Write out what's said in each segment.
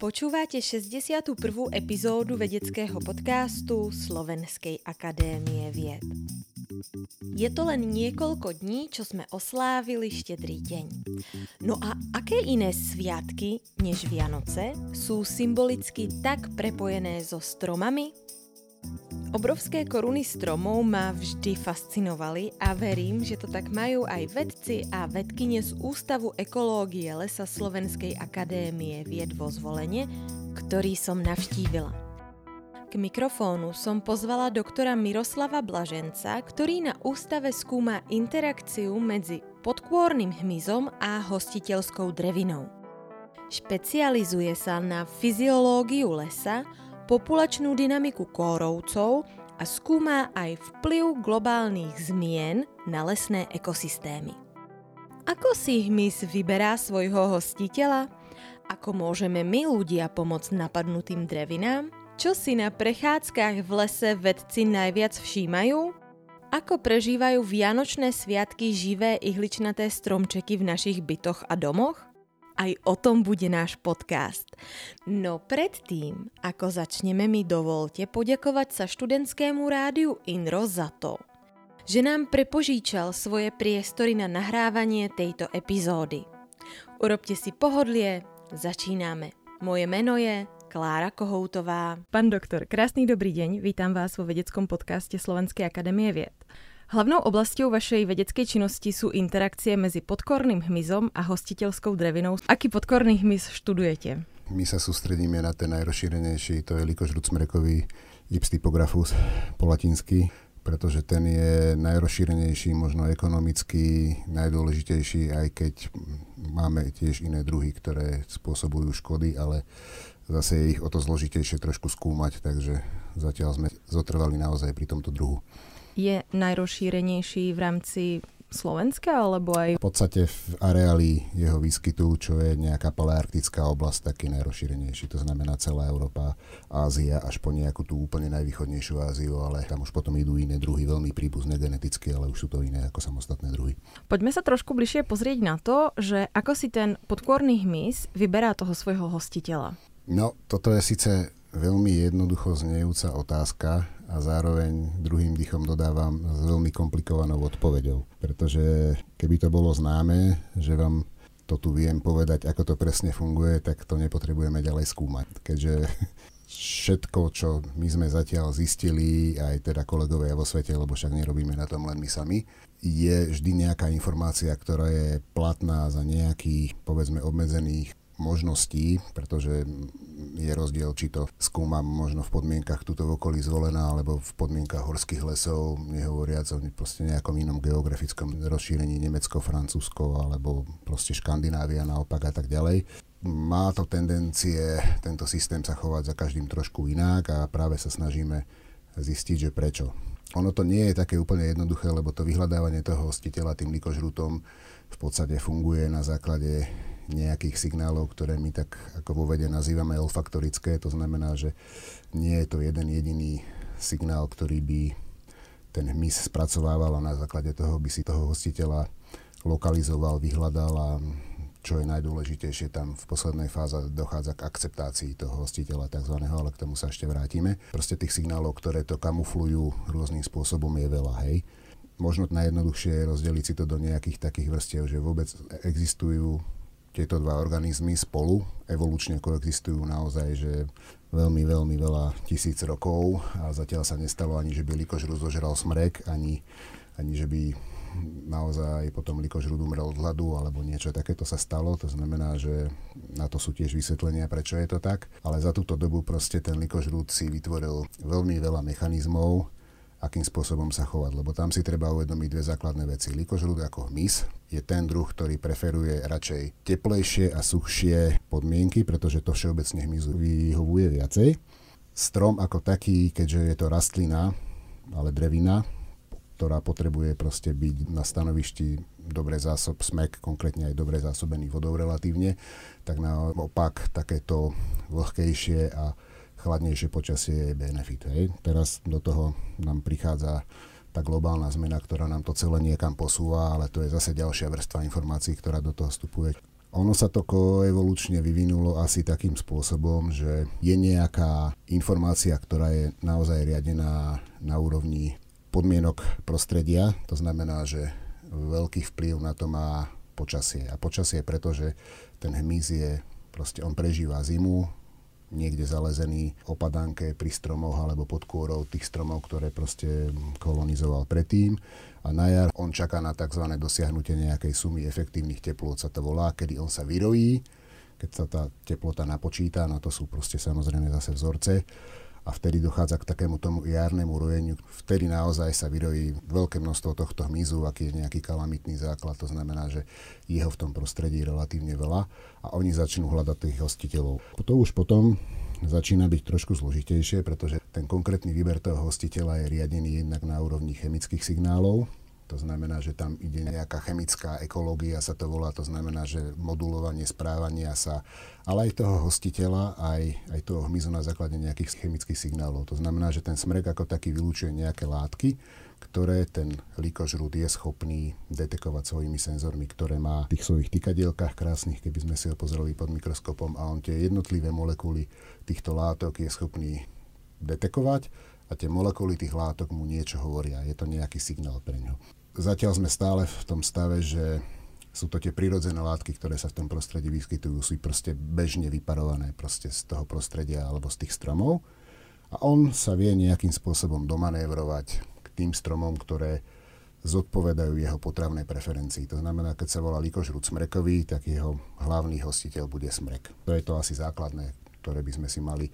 Počúvate 61. epizódu vedeckého podcastu Slovenskej akadémie vied. Je to len niekoľko dní, čo sme oslávili štedrý deň. No a aké iné sviatky než Vianoce sú symbolicky tak prepojené so stromami, Obrovské koruny stromov ma vždy fascinovali a verím, že to tak majú aj vedci a vedkyne z Ústavu ekológie Lesa Slovenskej akadémie vied vo zvolenie, ktorý som navštívila. K mikrofónu som pozvala doktora Miroslava Blaženca, ktorý na ústave skúma interakciu medzi podkôrnym hmyzom a hostiteľskou drevinou. Špecializuje sa na fyziológiu lesa, populačnú dynamiku kórovcov a skúma aj vplyv globálnych zmien na lesné ekosystémy. Ako si hmyz vyberá svojho hostiteľa? Ako môžeme my ľudia pomôcť napadnutým drevinám? Čo si na prechádzkach v lese vedci najviac všímajú? Ako prežívajú vianočné sviatky živé ihličnaté stromčeky v našich bytoch a domoch? Aj o tom bude náš podcast. No predtým, ako začneme mi dovolte poďakovať sa študentskému rádiu INRO za to, že nám prepožíčal svoje priestory na nahrávanie tejto epizódy. Urobte si pohodlie, začíname. Moje meno je Klára Kohoutová. Pán doktor, krásny dobrý deň, vítam vás vo vedeckom podcaste Slovenskej akadémie vied. Hlavnou oblasťou vašej vedeckej činnosti sú interakcie medzi podkorným hmyzom a hostiteľskou drevinou. Aký podkorný hmyz študujete? My sa sústredíme na ten najrozšírenejší, to je likožrút smrekový Ipstypographus po latinsky, pretože ten je najrozšírenejší, možno ekonomicky najdôležitejší, aj keď máme tiež iné druhy, ktoré spôsobujú škody, ale zase je ich o to zložitejšie trošku skúmať, takže zatiaľ sme zotrvali naozaj pri tomto druhu je najrozšírenejší v rámci Slovenska, alebo aj... V podstate v areáli jeho výskytu, čo je nejaká palearktická oblasť, taký najrozšírenejší. To znamená celá Európa, Ázia, až po nejakú tú úplne najvýchodnejšiu Áziu, ale tam už potom idú iné druhy, veľmi príbuzné geneticky, ale už sú to iné ako samostatné druhy. Poďme sa trošku bližšie pozrieť na to, že ako si ten podkôrny hmyz vyberá toho svojho hostiteľa. No, toto je síce veľmi jednoducho znejúca otázka, a zároveň druhým dýchom dodávam s veľmi komplikovanou odpoveďou. Pretože keby to bolo známe, že vám to tu viem povedať, ako to presne funguje, tak to nepotrebujeme ďalej skúmať. Keďže všetko, čo my sme zatiaľ zistili, aj teda kolegovia vo svete, lebo však nerobíme na tom len my sami, je vždy nejaká informácia, ktorá je platná za nejakých, povedzme, obmedzených možností, pretože je rozdiel, či to skúmam možno v podmienkach tuto v okolí zvolená, alebo v podmienkach horských lesov, nehovoriac o proste nejakom inom geografickom rozšírení Nemecko, Francúzsko, alebo proste Škandinávia naopak a tak ďalej. Má to tendencie tento systém sa chovať za každým trošku inak a práve sa snažíme zistiť, že prečo. Ono to nie je také úplne jednoduché, lebo to vyhľadávanie toho hostiteľa tým likožrutom v podstate funguje na základe nejakých signálov, ktoré my tak ako vo vede nazývame olfaktorické. To znamená, že nie je to jeden jediný signál, ktorý by ten hmyz spracovával a na základe toho by si toho hostiteľa lokalizoval, vyhľadal a čo je najdôležitejšie, tam v poslednej fáze dochádza k akceptácii toho hostiteľa tzv., ale k tomu sa ešte vrátime. Proste tých signálov, ktoré to kamuflujú rôznym spôsobom je veľa, hej. Možno najjednoduchšie je rozdeliť si to do nejakých takých vrstiev, že vôbec existujú tieto dva organizmy spolu evolučne koexistujú naozaj, že veľmi, veľmi veľa tisíc rokov a zatiaľ sa nestalo ani, že by likožrú zožral smrek, ani, ani že by naozaj potom likožrúd umrel od hladu alebo niečo takéto sa stalo. To znamená, že na to sú tiež vysvetlenia, prečo je to tak. Ale za túto dobu proste ten likožrúd si vytvoril veľmi veľa mechanizmov, akým spôsobom sa chovať, lebo tam si treba uvedomiť dve základné veci. Likožrúd ako hmyz je ten druh, ktorý preferuje radšej teplejšie a suchšie podmienky, pretože to všeobecne hmyzu vyhovuje viacej. Strom ako taký, keďže je to rastlina, ale drevina, ktorá potrebuje proste byť na stanovišti dobre zásob smek, konkrétne aj dobre zásobený vodou relatívne, tak naopak takéto vlhkejšie a chladnejšie počasie je benefit. Hej. Teraz do toho nám prichádza tá globálna zmena, ktorá nám to celé niekam posúva, ale to je zase ďalšia vrstva informácií, ktorá do toho vstupuje. Ono sa to koevolučne vyvinulo asi takým spôsobom, že je nejaká informácia, ktorá je naozaj riadená na úrovni podmienok prostredia. To znamená, že veľký vplyv na to má počasie. A počasie pretože ten hmyz je, proste on prežíva zimu, niekde zalezený opadanke pri stromoch alebo pod kôrou tých stromov, ktoré proste kolonizoval predtým. A na jar on čaká na tzv. dosiahnutie nejakej sumy efektívnych teplôt, sa to volá, kedy on sa vyrojí, keď sa tá teplota napočíta, na to sú proste samozrejme zase vzorce a vtedy dochádza k takému tomu jarnému rojeniu. Vtedy naozaj sa vyrojí veľké množstvo tohto hmyzu, aký je nejaký kalamitný základ, to znamená, že jeho v tom prostredí relatívne veľa a oni začnú hľadať tých hostiteľov. To už potom začína byť trošku zložitejšie, pretože ten konkrétny výber toho hostiteľa je riadený jednak na úrovni chemických signálov, to znamená, že tam ide nejaká chemická ekológia, sa to volá, to znamená, že modulovanie správania sa, ale aj toho hostiteľa, aj, aj toho hmyzu na základe nejakých chemických signálov. To znamená, že ten smrek ako taký vylúčuje nejaké látky, ktoré ten likožrút je schopný detekovať svojimi senzormi, ktoré má v tých svojich tykadielkách krásnych, keby sme si ho pozreli pod mikroskopom a on tie jednotlivé molekuly týchto látok je schopný detekovať a tie molekuly tých látok mu niečo hovoria. Je to nejaký signál pre ňo zatiaľ sme stále v tom stave, že sú to tie prírodzené látky, ktoré sa v tom prostredí vyskytujú, sú proste bežne vyparované proste z toho prostredia alebo z tých stromov. A on sa vie nejakým spôsobom domanévrovať k tým stromom, ktoré zodpovedajú jeho potravnej preferencii. To znamená, keď sa volá likožrút smrekový, tak jeho hlavný hostiteľ bude smrek. To je to asi základné, ktoré by sme si mali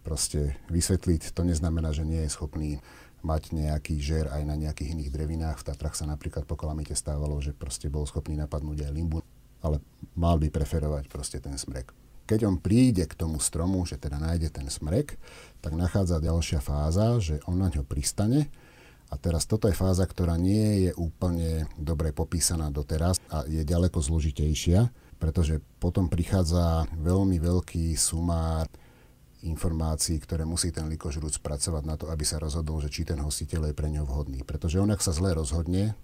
proste vysvetliť. To neznamená, že nie je schopný mať nejaký žer aj na nejakých iných drevinách. V Tatrach sa napríklad po kalamite stávalo, že proste bol schopný napadnúť aj limbu, ale mal by preferovať proste ten smrek. Keď on príde k tomu stromu, že teda nájde ten smrek, tak nachádza ďalšia fáza, že on na ňo pristane a teraz toto je fáza, ktorá nie je úplne dobre popísaná doteraz a je ďaleko zložitejšia, pretože potom prichádza veľmi veľký sumár informácií, ktoré musí ten likožrút spracovať na to, aby sa rozhodol, že či ten hostiteľ je pre ňo vhodný. Pretože on, ak sa zle rozhodne,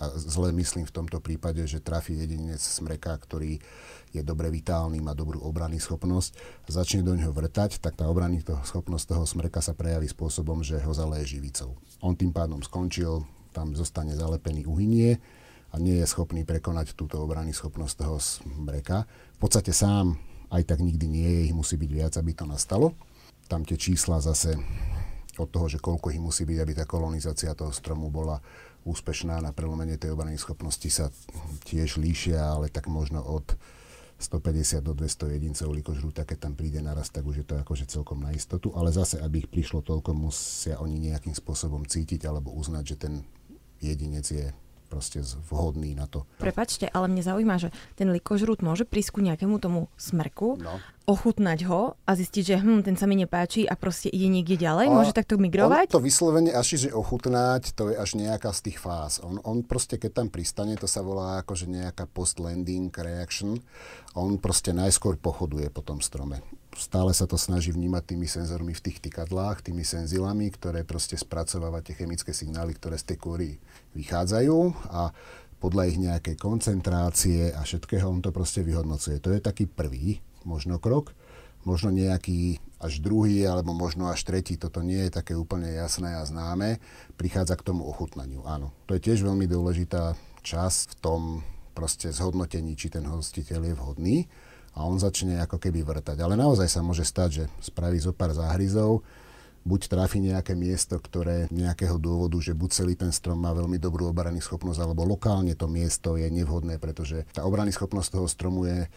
a zle myslím v tomto prípade, že trafí jedinec smreka, ktorý je dobre vitálny, má dobrú obrany schopnosť, začne do ňoho vrtať, tak tá obrany schopnosť toho smreka sa prejaví spôsobom, že ho zaleje živicou. On tým pádom skončil, tam zostane zalepený, uhynie a nie je schopný prekonať túto obrany schopnosť toho smreka. V podstate sám aj tak nikdy nie je, ich musí byť viac, aby to nastalo. Tam tie čísla zase od toho, že koľko ich musí byť, aby tá kolonizácia toho stromu bola úspešná na prelomenie tej obrany schopnosti sa tiež líšia, ale tak možno od 150 do 200 jedincov likožrúta, keď tam príde naraz, tak už je to akože celkom na istotu, ale zase, aby ich prišlo toľko, musia oni nejakým spôsobom cítiť alebo uznať, že ten jedinec je proste vhodný na to. Prepačte, ale mne zaujíma, že ten likožrút môže prísť ku nejakému tomu smrku, no. ochutnať ho a zistiť, že hm, ten sa mi nepáči a proste ide niekde ďalej? A môže takto migrovať? to vyslovene až, že ochutnať, to je až nejaká z tých fáz. On, on proste, keď tam pristane, to sa volá akože nejaká post-landing reaction. On proste najskôr pochoduje po tom strome stále sa to snaží vnímať tými senzormi v tých tykadlách, tými senzilami, ktoré proste spracováva tie chemické signály, ktoré z tej kôry vychádzajú a podľa ich nejakej koncentrácie a všetkého on to proste vyhodnocuje. To je taký prvý možno krok, možno nejaký až druhý alebo možno až tretí, toto nie je také úplne jasné a známe, prichádza k tomu ochutnaniu. Áno, to je tiež veľmi dôležitá čas v tom proste zhodnotení, či ten hostiteľ je vhodný a on začne ako keby vrtať. Ale naozaj sa môže stať, že spraví zo pár záhryzov, buď trafi nejaké miesto, ktoré nejakého dôvodu, že buď celý ten strom má veľmi dobrú obrany schopnosť, alebo lokálne to miesto je nevhodné, pretože tá obrany schopnosť toho stromu je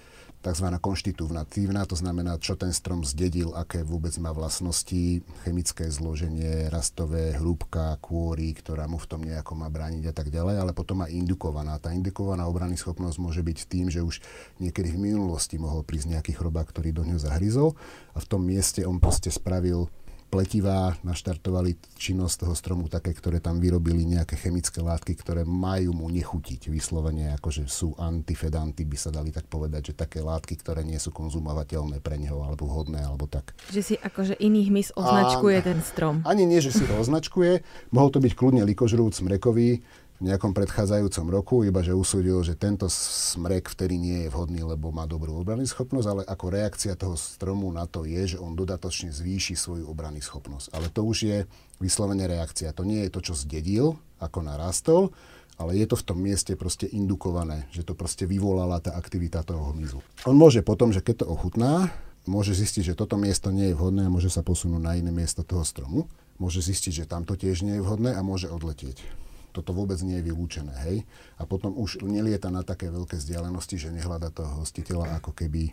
tzv. konštitutívna, to znamená, čo ten strom zdedil, aké vôbec má vlastnosti, chemické zloženie, rastové, hrúbka, kôry, ktorá mu v tom nejako má brániť a tak ďalej, ale potom aj indukovaná. Tá indukovaná obrany schopnosť môže byť tým, že už niekedy v minulosti mohol prísť nejaký chrobák, ktorý do ňoho zahryzol a v tom mieste on proste spravil pletivá naštartovali činnosť toho stromu také, ktoré tam vyrobili nejaké chemické látky, ktoré majú mu nechutiť vyslovene, akože sú antifedanty, by sa dali tak povedať, že také látky, ktoré nie sú konzumovateľné pre neho, alebo vhodné, alebo tak. Že si akože iný hmyz označkuje A, ten strom. Ani nie, že si ho označkuje, mohol to byť kľudne likožrúc, smrekový, v nejakom predchádzajúcom roku, iba že usúdil, že tento smrek vtedy nie je vhodný, lebo má dobrú obrany schopnosť, ale ako reakcia toho stromu na to je, že on dodatočne zvýši svoju obrany schopnosť. Ale to už je vyslovene reakcia. To nie je to, čo zdedil, ako narastol, ale je to v tom mieste proste indukované, že to proste vyvolala tá aktivita toho hmyzu. On môže potom, že keď to ochutná, môže zistiť, že toto miesto nie je vhodné a môže sa posunúť na iné miesto toho stromu. Môže zistiť, že tamto tiež nie je vhodné a môže odletieť toto vôbec nie je vylúčené, hej. A potom už nelieta na také veľké vzdialenosti, že nehľada toho hostiteľa ako keby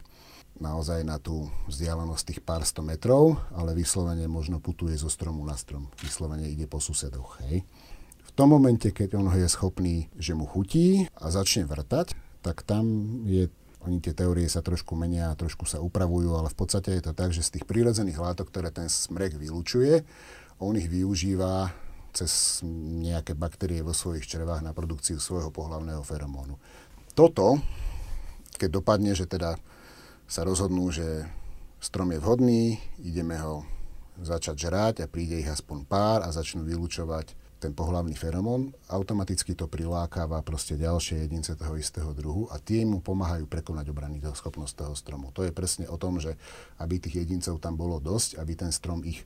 naozaj na tú vzdialenosť tých pár sto metrov, ale vyslovene možno putuje zo stromu na strom. Vyslovene ide po susedoch, hej. V tom momente, keď on je schopný, že mu chutí a začne vrtať, tak tam je oni tie teórie sa trošku menia, trošku sa upravujú, ale v podstate je to tak, že z tých prírodzených látok, ktoré ten smrek vylučuje, on ich využíva cez nejaké baktérie vo svojich črevách na produkciu svojho pohlavného feromónu. Toto, keď dopadne, že teda sa rozhodnú, že strom je vhodný, ideme ho začať žrať a príde ich aspoň pár a začnú vylúčovať ten pohlavný feromón, automaticky to prilákáva proste ďalšie jedince toho istého druhu a tie mu pomáhajú prekonať obrany schopnosť toho stromu. To je presne o tom, že aby tých jedincov tam bolo dosť, aby ten strom ich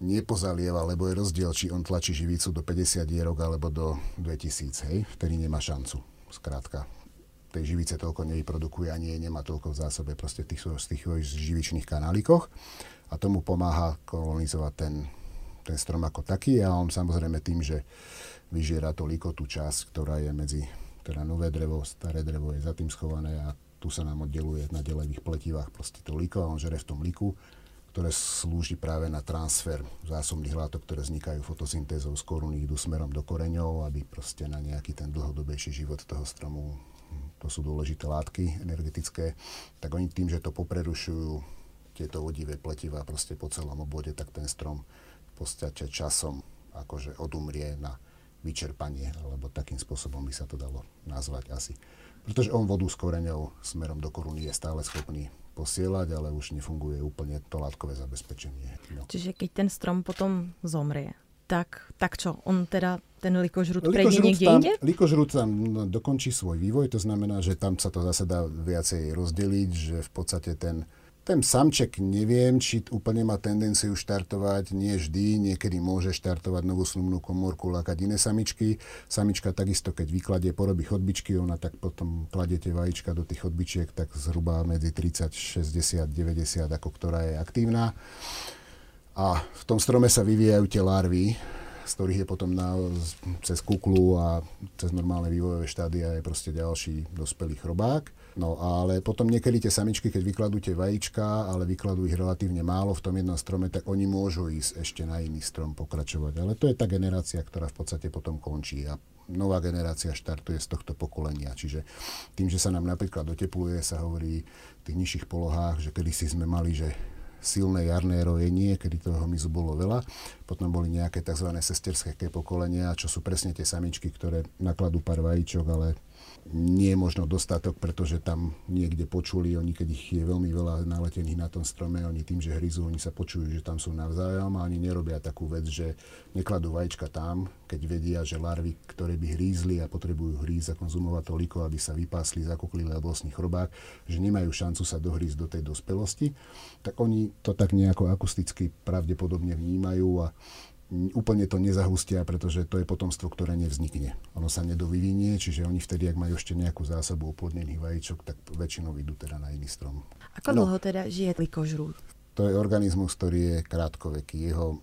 nepozalieva, lebo je rozdiel, či on tlačí živicu do 50 dierok alebo do 2000, hej, vtedy nemá šancu, skrátka. Tej živice toľko nevyprodukuje, ani jej nemá toľko v zásobe proste tých, z tých živičných kanálikoch a tomu pomáha kolonizovať ten, ten strom ako taký. A on samozrejme tým, že vyžiera to likotú časť, ktorá je medzi teda nové drevo, staré drevo je za tým schované a tu sa nám oddeluje na delevých pletivách proste to liko a on žere v tom liku ktoré slúži práve na transfer zásobných látok, ktoré vznikajú fotosyntézou z koruny, idú smerom do koreňov, aby proste na nejaký ten dlhodobejší život toho stromu, to sú dôležité látky energetické, tak oni tým, že to poprerušujú tieto vodivé pletivá proste po celom obvode, tak ten strom v podstate časom akože odumrie na vyčerpanie, alebo takým spôsobom by sa to dalo nazvať asi. Pretože on vodu s koreňou smerom do koruny je stále schopný posielať, ale už nefunguje úplne to látkové zabezpečenie. No. Čiže keď ten strom potom zomrie, tak, tak čo? On teda ten likožrút prejde niekde tam, inde? Likožrút tam dokončí svoj vývoj, to znamená, že tam sa to zase dá viacej rozdeliť, že v podstate ten ten samček neviem, či úplne má tendenciu štartovať, nie vždy, niekedy môže štartovať novú snubnú komórku, lakať iné samičky. Samička takisto, keď vykladie, porobí chodbičky, ona tak potom kladete vajíčka do tých chodbičiek, tak zhruba medzi 30, 60, 90, ako ktorá je aktívna. A v tom strome sa vyvíjajú tie larvy, z ktorých je potom na, cez kuklu a cez normálne vývojové štádia je proste ďalší dospelý chrobák. No ale potom niekedy tie samičky, keď vykladú tie vajíčka, ale vykladú ich relatívne málo v tom jednom strome, tak oni môžu ísť ešte na iný strom pokračovať. Ale to je tá generácia, ktorá v podstate potom končí a nová generácia štartuje z tohto pokolenia. Čiže tým, že sa nám napríklad otepluje, sa hovorí v tých nižších polohách, že kedysi sme mali, že silné jarné rojenie, kedy toho mizu bolo veľa. Potom boli nejaké tzv. sesterské pokolenia, čo sú presne tie samičky, ktoré nakladú pár vajíčok, ale nie je možno dostatok, pretože tam niekde počuli, oni keď ich je veľmi veľa naletených na tom strome, oni tým, že hryzú, oni sa počujú, že tam sú navzájom a oni nerobia takú vec, že nekladú vajíčka tam, keď vedia, že larvy, ktoré by hrízli a potrebujú hrízť a konzumovať toliko, aby sa vypásli, zakuklili a vlastný chrobák, že nemajú šancu sa dohrísť do tej dospelosti, tak oni to tak nejako akusticky pravdepodobne vnímajú a úplne to nezahustia, pretože to je potomstvo, ktoré nevznikne. Ono sa nedovyvinie, čiže oni vtedy, ak majú ešte nejakú zásobu oplodnených vajíčok, tak väčšinou idú teda na iný strom. Ako no, dlho teda žije likožrút? To je organizmus, ktorý je krátkoveký. Jeho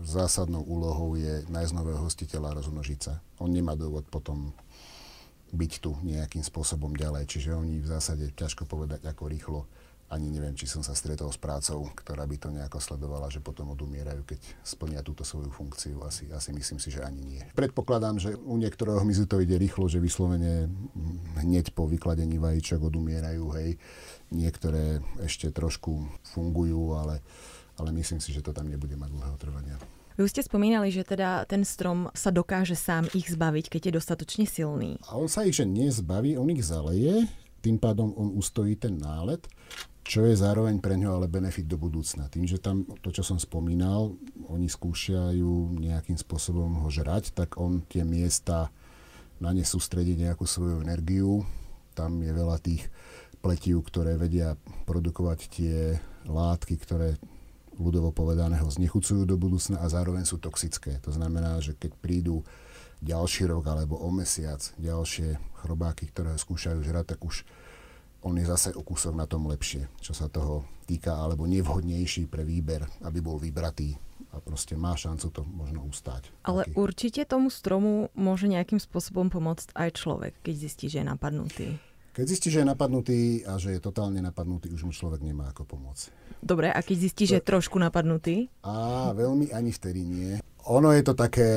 zásadnou úlohou je nájsť nového hostiteľa a rozmnožiť sa. On nemá dôvod potom byť tu nejakým spôsobom ďalej, čiže oni v zásade ťažko povedať, ako rýchlo ani neviem, či som sa stretol s prácou, ktorá by to nejako sledovala, že potom odumierajú, keď splnia túto svoju funkciu. Asi, asi myslím si, že ani nie. Predpokladám, že u niektorého hmyzu to ide rýchlo, že vyslovene hneď po vykladení vajíčok odumierajú, hej. Niektoré ešte trošku fungujú, ale, ale myslím si, že to tam nebude mať dlhého trvania. Vy už ste spomínali, že teda ten strom sa dokáže sám ich zbaviť, keď je dostatočne silný. A on sa ich že nezbaví, on ich zaleje, tým pádom on ustojí ten nálet čo je zároveň pre ňo ale benefit do budúcna. Tým, že tam to, čo som spomínal, oni skúšajú nejakým spôsobom ho žrať, tak on tie miesta na ne sústrediť nejakú svoju energiu. Tam je veľa tých pletív, ktoré vedia produkovať tie látky, ktoré ľudovo povedaného znechucujú do budúcna a zároveň sú toxické. To znamená, že keď prídu ďalší rok alebo o mesiac ďalšie chrobáky, ktoré ho skúšajú žrať, tak už on je zase o kúsok na tom lepšie, čo sa toho týka, alebo nevhodnejší pre výber, aby bol vybratý a proste má šancu to možno ustáť. Ale taký. určite tomu stromu môže nejakým spôsobom pomôcť aj človek, keď zistí, že je napadnutý. Keď zistí, že je napadnutý a že je totálne napadnutý, už mu človek nemá ako pomôcť. Dobre, a keď zistí, to... že je trošku napadnutý? A veľmi ani vtedy nie. Ono je to také,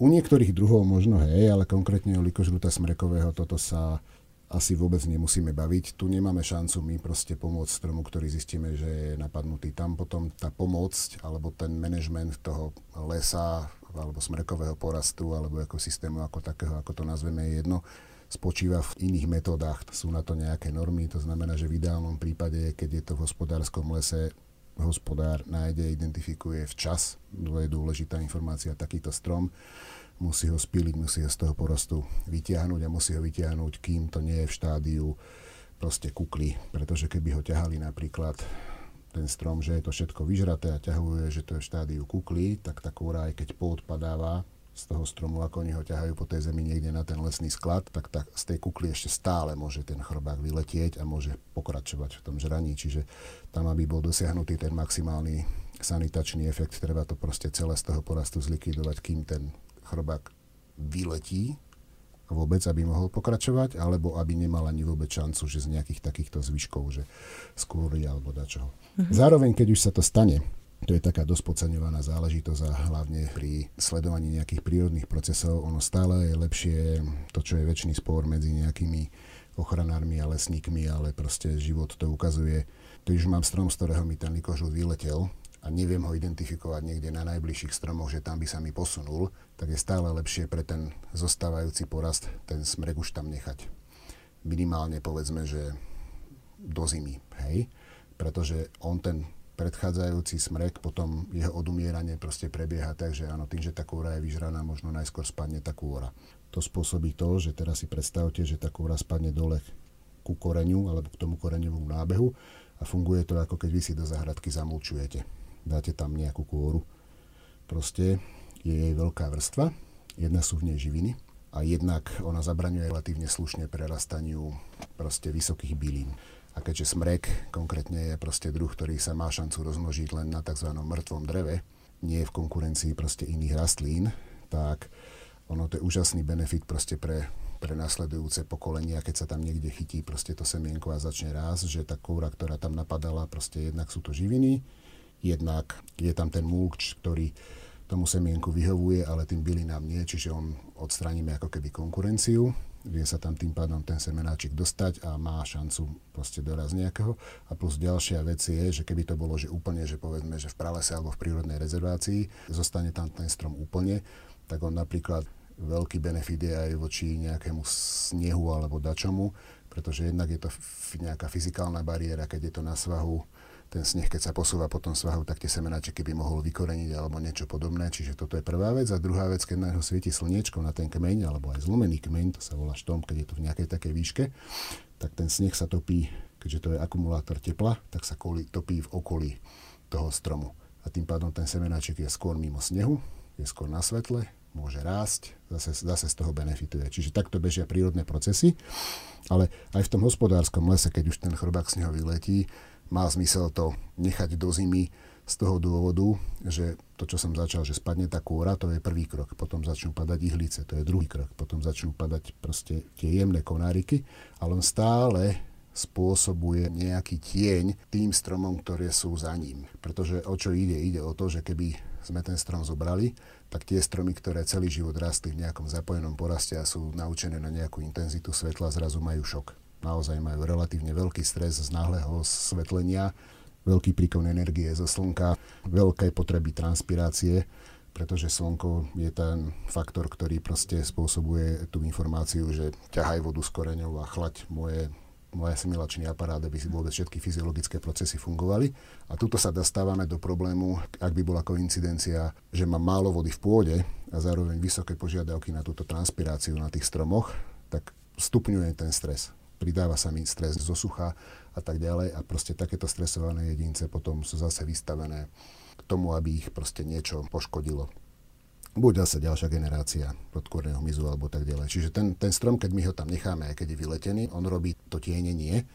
u niektorých druhov možno hej, ale konkrétne u likožruta smrekového toto sa asi vôbec nemusíme baviť. Tu nemáme šancu my proste pomôcť stromu, ktorý zistíme, že je napadnutý. Tam potom tá pomoc alebo ten manažment toho lesa alebo smrekového porastu alebo ekosystému ako takého, ako to nazveme, je jedno, spočíva v iných metódach. Sú na to nejaké normy, to znamená, že v ideálnom prípade, keď je to v hospodárskom lese, hospodár nájde, identifikuje včas, to je dôležitá informácia, takýto strom, musí ho spíliť, musí ho z toho porostu vytiahnuť a musí ho vytiahnuť, kým to nie je v štádiu proste kukly, pretože keby ho ťahali napríklad ten strom, že je to všetko vyžraté a ťahuje, že to je v štádiu kukly, tak tá kúra, aj keď poodpadáva z toho stromu, ako oni ho ťahajú po tej zemi niekde na ten lesný sklad, tak tá, z tej kukly ešte stále môže ten chrobák vyletieť a môže pokračovať v tom žraní. Čiže tam, aby bol dosiahnutý ten maximálny sanitačný efekt, treba to proste celé z toho porastu zlikvidovať, kým ten chrobák vyletí vôbec, aby mohol pokračovať, alebo aby nemal ani vôbec šancu, že z nejakých takýchto zvyškov, že skôry alebo dačoho. Mm-hmm. Zároveň, keď už sa to stane, to je taká dosť podceňovaná záležitosť a hlavne pri sledovaní nejakých prírodných procesov, ono stále je lepšie to, čo je väčší spor medzi nejakými ochranármi a lesníkmi, ale proste život to ukazuje. To už mám strom, z ktorého mi ten likožút vyletel, a neviem ho identifikovať niekde na najbližších stromoch, že tam by sa mi posunul, tak je stále lepšie pre ten zostávajúci porast ten smrek už tam nechať. Minimálne povedzme, že do zimy, hej? Pretože on ten predchádzajúci smrek, potom jeho odumieranie proste prebieha tak, že áno, tým, že tá kôra je vyžraná, možno najskôr spadne tá kôra. To spôsobí to, že teraz si predstavte, že tá kôra spadne dole ku koreňu alebo k tomu koreňovému nábehu a funguje to ako keď vy si do zahradky zamulčujete dáte tam nejakú kôru. Proste je jej veľká vrstva, jedna sú v nej živiny a jednak ona zabraňuje relatívne slušne prerastaniu proste vysokých bylín. A keďže smrek konkrétne je proste druh, ktorý sa má šancu rozmnožiť len na tzv. mŕtvom dreve, nie je v konkurencii proste iných rastlín, tak ono to je úžasný benefit proste pre, pre nasledujúce pokolenia, keď sa tam niekde chytí proste to semienko a začne rásť, že tá kúra, ktorá tam napadala, proste jednak sú to živiny, Jednak je tam ten mulč, ktorý tomu semienku vyhovuje, ale tým bylinám nie, čiže on odstraníme ako keby konkurenciu, vie sa tam tým pádom ten semenáčik dostať a má šancu proste doraz nejakého. A plus ďalšia vec je, že keby to bolo, že úplne, že povedzme, že v pralese alebo v prírodnej rezervácii zostane tam ten strom úplne, tak on napríklad veľký benefit je aj voči nejakému snehu alebo dačomu, pretože jednak je to nejaká fyzikálna bariéra, keď je to na svahu, ten sneh, keď sa posúva po tom svahu, tak tie semenáčeky by mohol vykoreniť alebo niečo podobné. Čiže toto je prvá vec. A druhá vec, keď na neho svieti slniečko na ten kmeň, alebo aj zlomený kmeň, to sa volá štom, keď je to v nejakej takej výške, tak ten sneh sa topí, keďže to je akumulátor tepla, tak sa topí v okolí toho stromu. A tým pádom ten semenáček je skôr mimo snehu, je skôr na svetle, môže rásť, zase, zase z toho benefituje. Čiže takto bežia prírodné procesy, ale aj v tom hospodárskom lese, keď už ten chrobák z neho vyletí, má zmysel to nechať do zimy z toho dôvodu, že to, čo som začal, že spadne tá kôra, to je prvý krok, potom začnú padať ihlice, to je druhý krok, potom začnú padať proste tie jemné konáriky, ale on stále spôsobuje nejaký tieň tým stromom, ktoré sú za ním. Pretože o čo ide? Ide o to, že keby sme ten strom zobrali, tak tie stromy, ktoré celý život rastli v nejakom zapojenom poraste a sú naučené na nejakú intenzitu svetla, zrazu majú šok naozaj majú relatívne veľký stres z náhleho svetlenia, veľký príkon energie zo slnka, veľké potreby transpirácie, pretože slnko je ten faktor, ktorý proste spôsobuje tú informáciu, že ťahaj vodu s koreňou a chlať moje môj asimilačný aparát, aby si vôbec všetky fyziologické procesy fungovali. A tuto sa dostávame do problému, ak by bola koincidencia, že mám málo vody v pôde a zároveň vysoké požiadavky na túto transpiráciu na tých stromoch, tak stupňuje ten stres. Pridáva sa mi stres zo sucha a tak ďalej a proste takéto stresované jedince potom sú zase vystavené k tomu, aby ich proste niečo poškodilo buď zase ďalšia generácia podkúrneho mizu alebo tak ďalej. Čiže ten, ten strom, keď my ho tam necháme, aj keď je vyletený, on robí to tienenie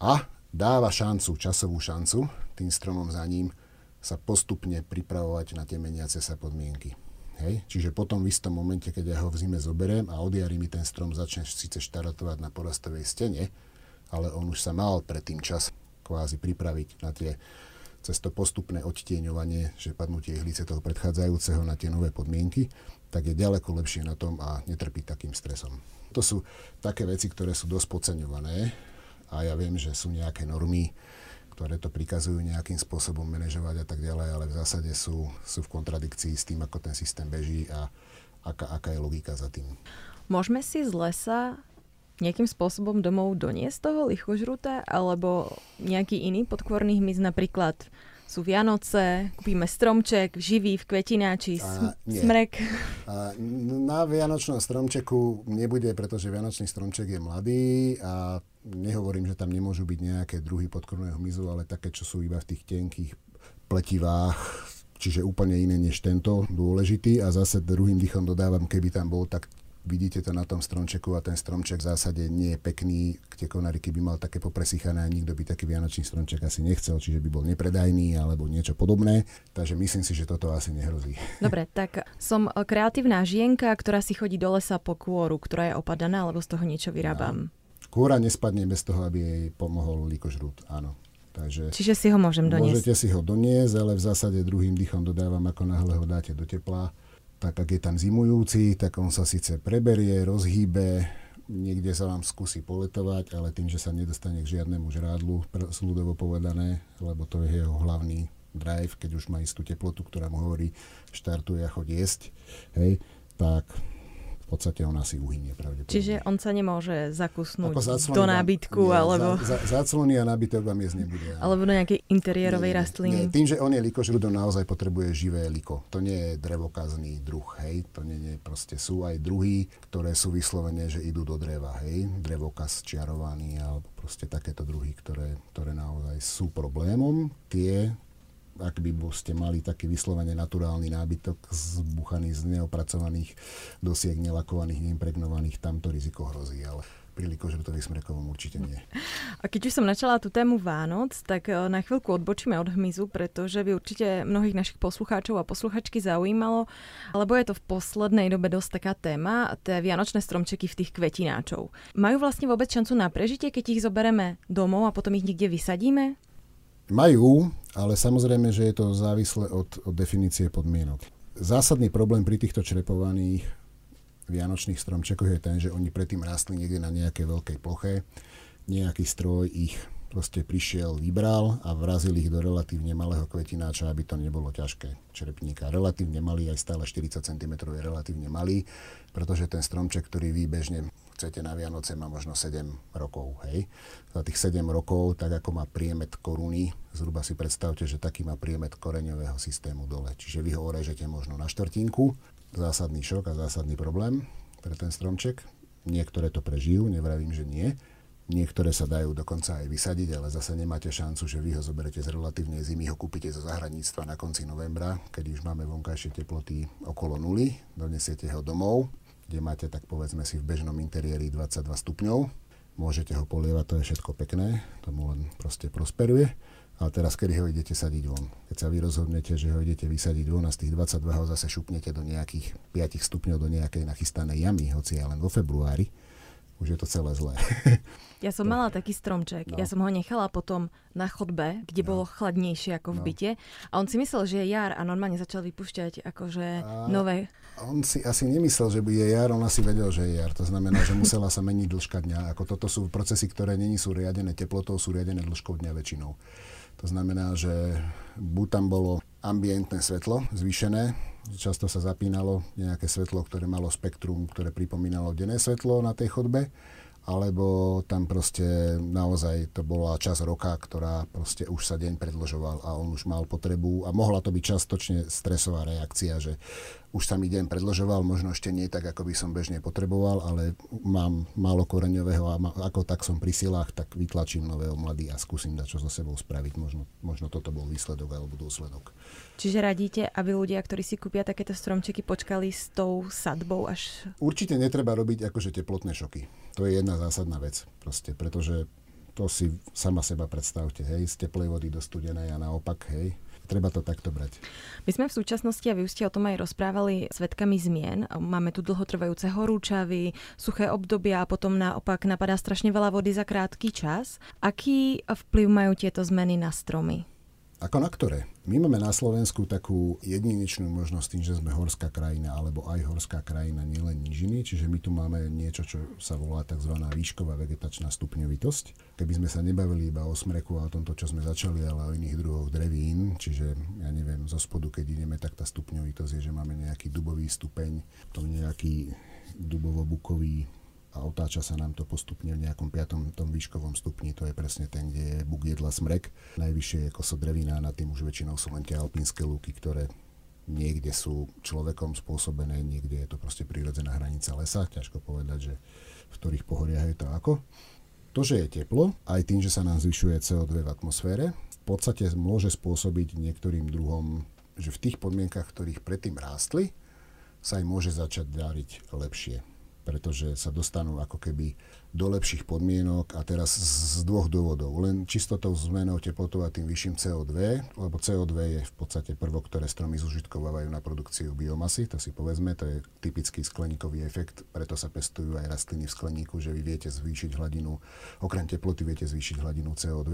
a dáva šancu, časovú šancu tým stromom za ním sa postupne pripravovať na tie meniace sa podmienky. Hej? Čiže potom v istom momente, keď ja ho v zime zoberiem a od mi ten strom začne síce štartovať na porastovej stene, ale on už sa mal predtým čas kvázi pripraviť na tie cez to postupné odtieňovanie, že padnutie ihlice toho predchádzajúceho na tie nové podmienky, tak je ďaleko lepšie na tom a netrpí takým stresom. To sú také veci, ktoré sú dosť podceňované a ja viem, že sú nejaké normy, ktoré to prikazujú nejakým spôsobom manažovať a tak ďalej, ale v zásade sú, sú v kontradikcii s tým, ako ten systém beží a aká, aká je logika za tým. Môžeme si z lesa nejakým spôsobom domov doniesť toho lichožruta alebo nejaký iný podkvorný hmyz, napríklad sú Vianoce, kúpime stromček, živý v kvetináči, sm- smrek. A na Vianočnom stromčeku nebude, pretože Vianočný stromček je mladý a nehovorím, že tam nemôžu byť nejaké druhy podkorného hmyzu, ale také, čo sú iba v tých tenkých pletivách, čiže úplne iné než tento dôležitý a zase druhým dýchom dodávam, keby tam bol, tak vidíte to na tom stromčeku a ten stromček v zásade nie je pekný. Tie konáriky by mal také popresíchané a nikto by taký vianočný stromček asi nechcel, čiže by bol nepredajný alebo niečo podobné. Takže myslím si, že toto asi nehrozí. Dobre, tak som kreatívna žienka, ktorá si chodí do lesa po kôru, ktorá je opadaná, alebo z toho niečo vyrábam. No. Kôra nespadne bez toho, aby jej pomohol likožrút, áno. Takže Čiže si ho môžem doniesť. Môžete si ho doniesť, ale v zásade druhým dýchom dodávam, ako náhle ho dáte do tepla tak ak je tam zimujúci, tak on sa síce preberie, rozhýbe, niekde sa vám skúsi poletovať, ale tým, že sa nedostane k žiadnemu žrádlu, ľudovo povedané, lebo to je jeho hlavný drive, keď už má istú teplotu, ktorá mu hovorí, štartuje a chod jesť, hej, tak v podstate on asi uhynie pravdepodobne. Čiže on sa nemôže zakusnúť do nábytku, nie, alebo... Za, za, záclony a nábytok vám jesť nebude. Ale... Alebo do nejakej interiérovej nie, rastliny. Nie, tým, že on je likožrudom, naozaj potrebuje živé liko. To nie je drevokazný druh, hej. To nie, nie, proste sú aj druhy, ktoré sú vyslovene, že idú do dreva, hej. Drevokaz čiarovaný, alebo proste takéto druhy, ktoré, ktoré naozaj sú problémom. Tie ak by ste mali taký vyslovene naturálny nábytok zbuchaný z neopracovaných dosiek, nelakovaných, neimpregnovaných, tam to riziko hrozí, ale pri likožrtových smrekovom určite nie. A keď už som načala tú tému Vánoc, tak e, na chvíľku odbočíme od hmyzu, pretože by určite mnohých našich poslucháčov a posluchačky zaujímalo, lebo je to v poslednej dobe dosť taká téma, tie vianočné stromčeky v tých kvetináčov. Majú vlastne vôbec šancu na prežitie, keď ich zoberieme domov a potom ich niekde vysadíme? Majú, ale samozrejme, že je to závislé od, od definície podmienok. Zásadný problém pri týchto črepovaných vianočných stromčekoch je ten, že oni predtým rástli niekde na nejakej veľkej ploche, nejaký stroj ich proste prišiel, vybral a vrazil ich do relatívne malého kvetináča, aby to nebolo ťažké črepníka. Relatívne malý, aj stále 40 cm je relatívne malý, pretože ten stromček, ktorý vy bežne chcete na Vianoce, má možno 7 rokov. Hej. Za tých 7 rokov, tak ako má priemet koruny, zhruba si predstavte, že taký má priemet koreňového systému dole. Čiže vy ho orežete možno na štvrtinku, zásadný šok a zásadný problém pre ten stromček. Niektoré to prežijú, nevravím, že nie. Niektoré sa dajú dokonca aj vysadiť, ale zase nemáte šancu, že vy ho zoberete z relatívnej zimy, ho kúpite zo zahraničstva na konci novembra, keď už máme vonkajšie teploty okolo nuly, donesiete ho domov, kde máte tak povedzme si v bežnom interiéri 22 stupňov. Môžete ho polievať, to je všetko pekné, tomu len proste prosperuje. Ale teraz, kedy ho idete sadiť von? Keď sa vy rozhodnete, že ho idete vysadiť von a z tých 22 ho zase šupnete do nejakých 5 stupňov, do nejakej nachystanej jamy, hoci je len vo februári, už je to celé zlé. Ja som mala taký stromček. No. Ja som ho nechala potom na chodbe, kde no. bolo chladnejšie ako v no. byte. A on si myslel, že je jar a normálne začal vypušťať akože a nové... On si asi nemyslel, že bude jar, on asi vedel, že je jar. To znamená, že musela sa meniť dĺžka dňa. Ako toto sú procesy, ktoré není sú riadené teplotou, sú riadené dĺžkou dňa väčšinou. To znamená, že buď tam bolo ambientné svetlo zvýšené, často sa zapínalo nejaké svetlo, ktoré malo spektrum, ktoré pripomínalo denné svetlo na tej chodbe, alebo tam proste naozaj to bola čas roka, ktorá proste už sa deň predlžoval a on už mal potrebu a mohla to byť častočne stresová reakcia, že už sa mi deň predlžoval, možno ešte nie tak, ako by som bežne potreboval, ale mám málo koreňového a ako tak som pri silách, tak vytlačím nového mladý a skúsim dať čo so sebou spraviť. Možno, možno toto bol výsledok alebo dôsledok. Čiže radíte, aby ľudia, ktorí si kúpia takéto stromčeky, počkali s tou sadbou až... Určite netreba robiť akože teplotné šoky. To je jedna zásadná vec, proste, pretože to si sama seba predstavte, hej, z teplej vody do studenej a naopak, hej, treba to takto brať. My sme v súčasnosti, a vy už ste o tom aj rozprávali, svetkami zmien. Máme tu dlhotrvajúce horúčavy, suché obdobia a potom naopak napadá strašne veľa vody za krátky čas. Aký vplyv majú tieto zmeny na stromy? Ako na ktoré? My máme na Slovensku takú jedinečnú možnosť tým, že sme horská krajina, alebo aj horská krajina, nielen nížiny, čiže my tu máme niečo, čo sa volá tzv. výšková vegetačná stupňovitosť. Keby sme sa nebavili iba o smreku a o tomto, čo sme začali, ale o iných druhoch drevín, čiže ja neviem, zo spodu, keď ideme, tak tá stupňovitosť je, že máme nejaký dubový stupeň, potom nejaký dubovo-bukový a otáča sa nám to postupne v nejakom piatom tom výškovom stupni, to je presne ten, kde je buk jedla smrek. Najvyššie je kosodrevina, na tým už väčšinou sú len tie alpínske lúky, ktoré niekde sú človekom spôsobené, niekde je to proste prírodzená hranica lesa, ťažko povedať, že v ktorých pohoriach je to ako. To, že je teplo, aj tým, že sa nám zvyšuje CO2 v atmosfére, v podstate môže spôsobiť niektorým druhom, že v tých podmienkach, ktorých predtým rástli, sa im môže začať dariť lepšie pretože sa dostanú ako keby do lepších podmienok a teraz z dvoch dôvodov. Len čistotou zmenou teplotou a tým vyšším CO2, lebo CO2 je v podstate prvok, ktoré stromy zužitkovávajú na produkciu biomasy, to si povedzme, to je typický skleníkový efekt, preto sa pestujú aj rastliny v skleníku, že vy viete zvýšiť hladinu, okrem teploty viete zvýšiť hladinu CO2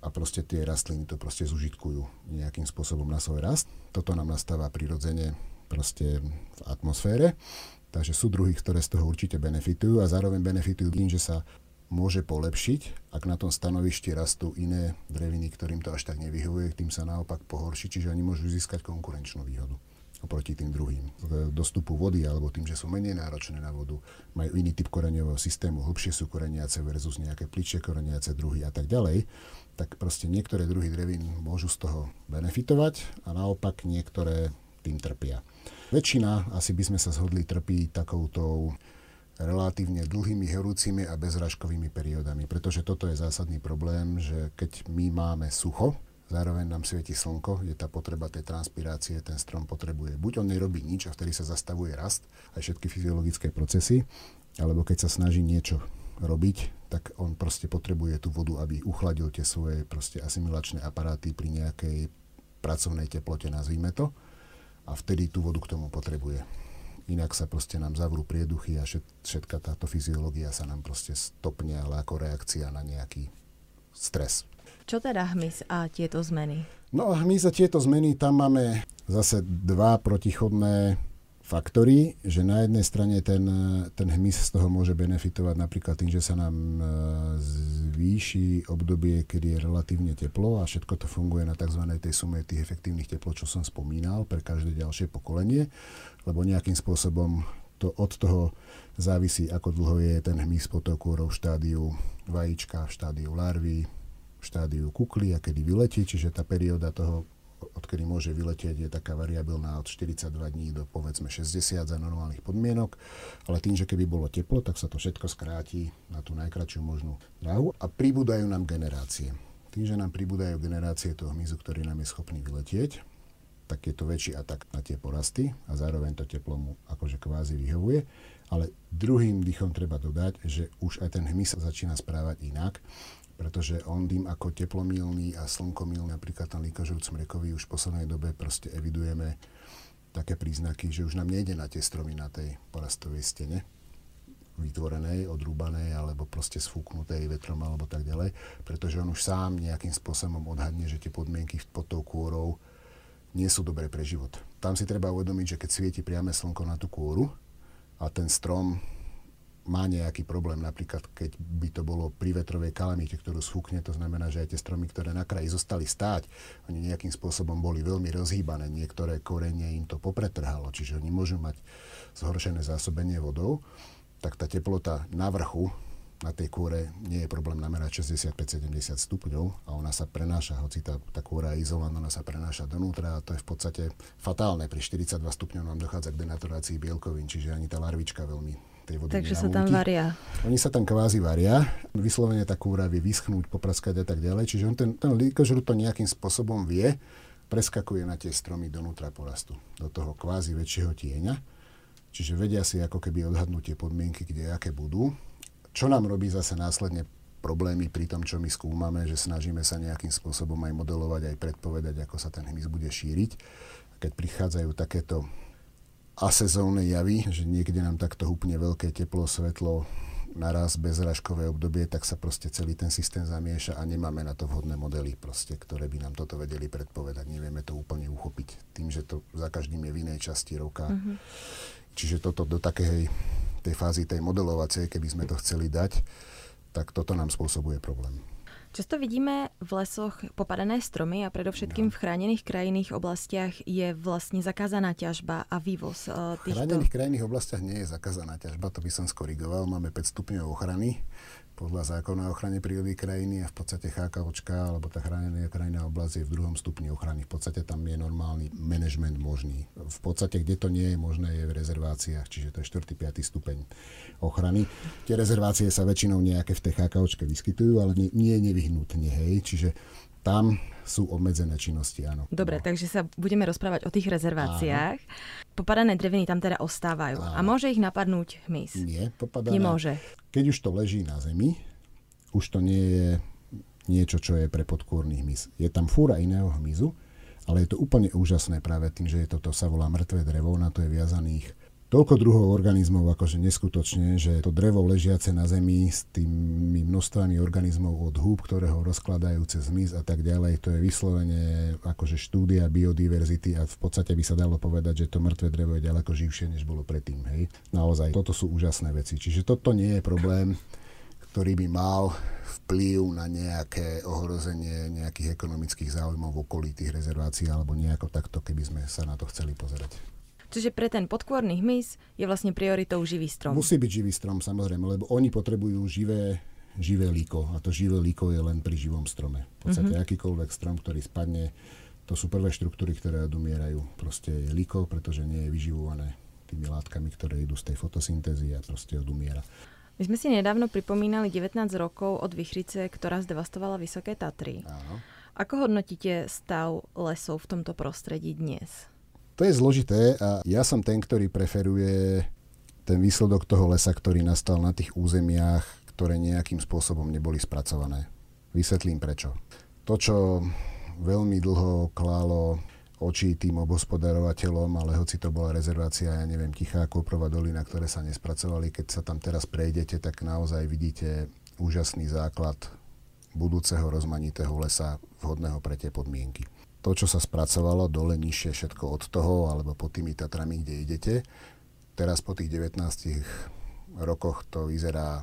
a proste tie rastliny to proste zužitkujú nejakým spôsobom na svoj rast. Toto nám nastáva prirodzene proste v atmosfére. Takže sú druhy, ktoré z toho určite benefitujú a zároveň benefitujú tým, že sa môže polepšiť, ak na tom stanovišti rastú iné dreviny, ktorým to až tak nevyhovuje, tým sa naopak pohorší, čiže oni môžu získať konkurenčnú výhodu oproti tým druhým. Dostupu vody alebo tým, že sú menej náročné na vodu, majú iný typ koreňového systému, hlbšie sú koreniace versus nejaké pličie koreniace druhy a tak ďalej, tak proste niektoré druhy drevín môžu z toho benefitovať a naopak niektoré tým trpia. Väčšina, asi by sme sa zhodli, trpí takouto relatívne dlhými, horúcimi a bezražkovými periódami, pretože toto je zásadný problém, že keď my máme sucho, zároveň nám svieti slnko, je tá potreba tej transpirácie, ten strom potrebuje. Buď on nerobí nič a vtedy sa zastavuje rast, aj všetky fyziologické procesy, alebo keď sa snaží niečo robiť, tak on proste potrebuje tú vodu, aby uchladil tie svoje proste asimilačné aparáty pri nejakej pracovnej teplote, nazvime to a vtedy tú vodu k tomu potrebuje. Inak sa proste nám zavrú prieduchy a všetka táto fyziológia sa nám proste stopne, ale ako reakcia na nejaký stres. Čo teda hmyz a tieto zmeny? No hmyz a tieto zmeny, tam máme zase dva protichodné faktory, že na jednej strane ten, ten hmyz z toho môže benefitovať napríklad tým, že sa nám e, zvýši obdobie, kedy je relatívne teplo a všetko to funguje na tzv. tej sume tých efektívnych teplot, čo som spomínal, pre každé ďalšie pokolenie, lebo nejakým spôsobom to od toho závisí, ako dlho je ten hmyz kôrou v štádiu vajíčka, v štádiu larvy, v štádiu kukly a kedy vyletí, čiže tá perióda toho odkedy môže vyletieť, je taká variabilná od 42 dní do povedzme 60 za normálnych podmienok, ale tým, že keby bolo teplo, tak sa to všetko skráti na tú najkračšiu možnú dráhu a pribúdajú nám generácie. Tým, že nám pribúdajú generácie toho hmyzu, ktorý nám je schopný vyletieť, tak je to väčší atak na tie porasty a zároveň to teplo mu akože kvázi vyhovuje. Ale druhým dýchom treba dodať, že už aj ten hmyz sa začína správať inak pretože on tým ako teplomilný a slnkomilný, napríklad ten líkožrúc smrekový už v poslednej dobe proste evidujeme také príznaky, že už nám nejde na tie stromy na tej porastovej stene vytvorenej, odrúbanej alebo proste sfúknutej vetrom alebo tak ďalej, pretože on už sám nejakým spôsobom odhadne, že tie podmienky pod tou kôrou nie sú dobré pre život. Tam si treba uvedomiť, že keď svieti priame slnko na tú kôru a ten strom má nejaký problém, napríklad keď by to bolo pri vetrovej kalamite, ktorú sfúkne, to znamená, že aj tie stromy, ktoré na kraji zostali stáť, oni nejakým spôsobom boli veľmi rozhýbané, niektoré korenie im to popretrhalo, čiže oni môžu mať zhoršené zásobenie vodou, tak tá teplota na vrchu na tej kôre nie je problém namerať 65-70 stupňov a ona sa prenáša, hoci tá, tá kôra je izolovaná, ona sa prenáša donútra a to je v podstate fatálne. Pri 42 stupňov nám dochádza k denaturácii bielkovín, čiže ani tá larvička veľmi tej vody Takže sa tam varia. Oni sa tam kvázi varia, vyslovene tá kúra vie vyschnúť, popraskať a tak ďalej, čiže on ten, ten líkožrut to nejakým spôsobom vie, preskakuje na tie stromy donútra porastu, do toho kvázi väčšieho tieňa. Čiže vedia si ako keby odhadnúť tie podmienky, kde aké budú čo nám robí zase následne problémy pri tom, čo my skúmame, že snažíme sa nejakým spôsobom aj modelovať, aj predpovedať, ako sa ten hmyz bude šíriť. Keď prichádzajú takéto asezónne javy, že niekde nám takto hupne veľké teplo, svetlo, naraz bezražkové obdobie, tak sa proste celý ten systém zamieša a nemáme na to vhodné modely, proste, ktoré by nám toto vedeli predpovedať. Nevieme to úplne uchopiť tým, že to za každým je v inej časti roka. Mm-hmm. Čiže toto do takej tej fázi tej modelovacej, keby sme to chceli dať, tak toto nám spôsobuje problém. Často vidíme v lesoch popadané stromy a predovšetkým no. v chránených krajinných oblastiach je vlastne zakázaná ťažba a vývoz uh, týchto... V chránených krajinných oblastiach nie je zakázaná ťažba, to by som skorigoval. Máme 5 stupňov ochrany podľa zákona o ochrane prírody krajiny a v podstate chákavočka alebo tá chránená krajina oblasť je v druhom stupni ochrany. V podstate tam je normálny manažment možný. V podstate, kde to nie je možné, je v rezerváciách, čiže to je 4. 5. stupeň ochrany. Tie rezervácie sa väčšinou nejaké v tej chákavočke vyskytujú, ale nie, nie nevyhnutne, hej. Čiže tam sú obmedzené činnosti, áno. Dobre, no. takže sa budeme rozprávať o tých rezerváciách. Áno. Popadané dreviny tam teda ostávajú. Áno. A môže ich napadnúť hmyz? Nie, popadané. Nemôže. Keď už to leží na zemi, už to nie je niečo, čo je pre podkôrny hmyz. Je tam fúra iného hmyzu, ale je to úplne úžasné práve tým, že je toto sa volá mŕtve drevo, na to je viazaných toľko druhov organizmov, akože neskutočne, že to drevo ležiace na zemi s tými množstvami organizmov od húb, ktoré ho rozkladajú cez hmyz a tak ďalej, to je vyslovene akože štúdia biodiverzity a v podstate by sa dalo povedať, že to mŕtve drevo je ďaleko živšie, než bolo predtým. Hej. Naozaj, toto sú úžasné veci. Čiže toto nie je problém, ktorý by mal vplyv na nejaké ohrozenie nejakých ekonomických záujmov v okolí tých rezervácií alebo nejako takto, keby sme sa na to chceli pozerať. Čiže pre ten podkôrny hmyz je vlastne prioritou živý strom. Musí byť živý strom, samozrejme, lebo oni potrebujú živé, živé líko. A to živé líko je len pri živom strome. V podstate mm-hmm. akýkoľvek strom, ktorý spadne, to sú prvé štruktúry, ktoré odumierajú. Proste je líko, pretože nie je vyživované tými látkami, ktoré idú z tej fotosyntézy a proste odumiera. My sme si nedávno pripomínali 19 rokov od vychrice, ktorá zdevastovala Vysoké Tatry. Áno. Ako hodnotíte stav lesov v tomto prostredí dnes? To je zložité a ja som ten, ktorý preferuje ten výsledok toho lesa, ktorý nastal na tých územiach, ktoré nejakým spôsobom neboli spracované. Vysvetlím prečo. To, čo veľmi dlho klálo oči tým obospodarovateľom, ale hoci to bola rezervácia, ja neviem, Tichá Koprova dolina, ktoré sa nespracovali, keď sa tam teraz prejdete, tak naozaj vidíte úžasný základ budúceho rozmanitého lesa vhodného pre tie podmienky to, čo sa spracovalo dole nižšie všetko od toho, alebo pod tými Tatrami, kde idete. Teraz po tých 19 rokoch to vyzerá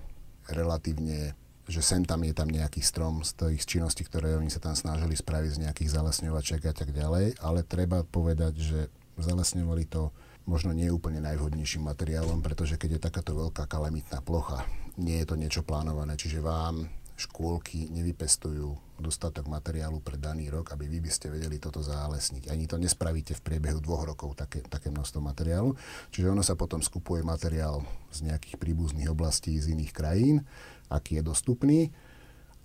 relatívne, že sem tam je tam nejaký strom z tých činností, ktoré oni sa tam snažili spraviť z nejakých zalesňovačiek a tak ďalej, ale treba povedať, že zalesňovali to možno nie úplne najvhodnejším materiálom, pretože keď je takáto veľká kalamitná plocha, nie je to niečo plánované, čiže vám škôlky nevypestujú dostatok materiálu pre daný rok, aby vy by ste vedeli toto zálesniť. Ani to nespravíte v priebehu dvoch rokov také, také množstvo materiálu. Čiže ono sa potom skupuje materiál z nejakých príbuzných oblastí z iných krajín, aký je dostupný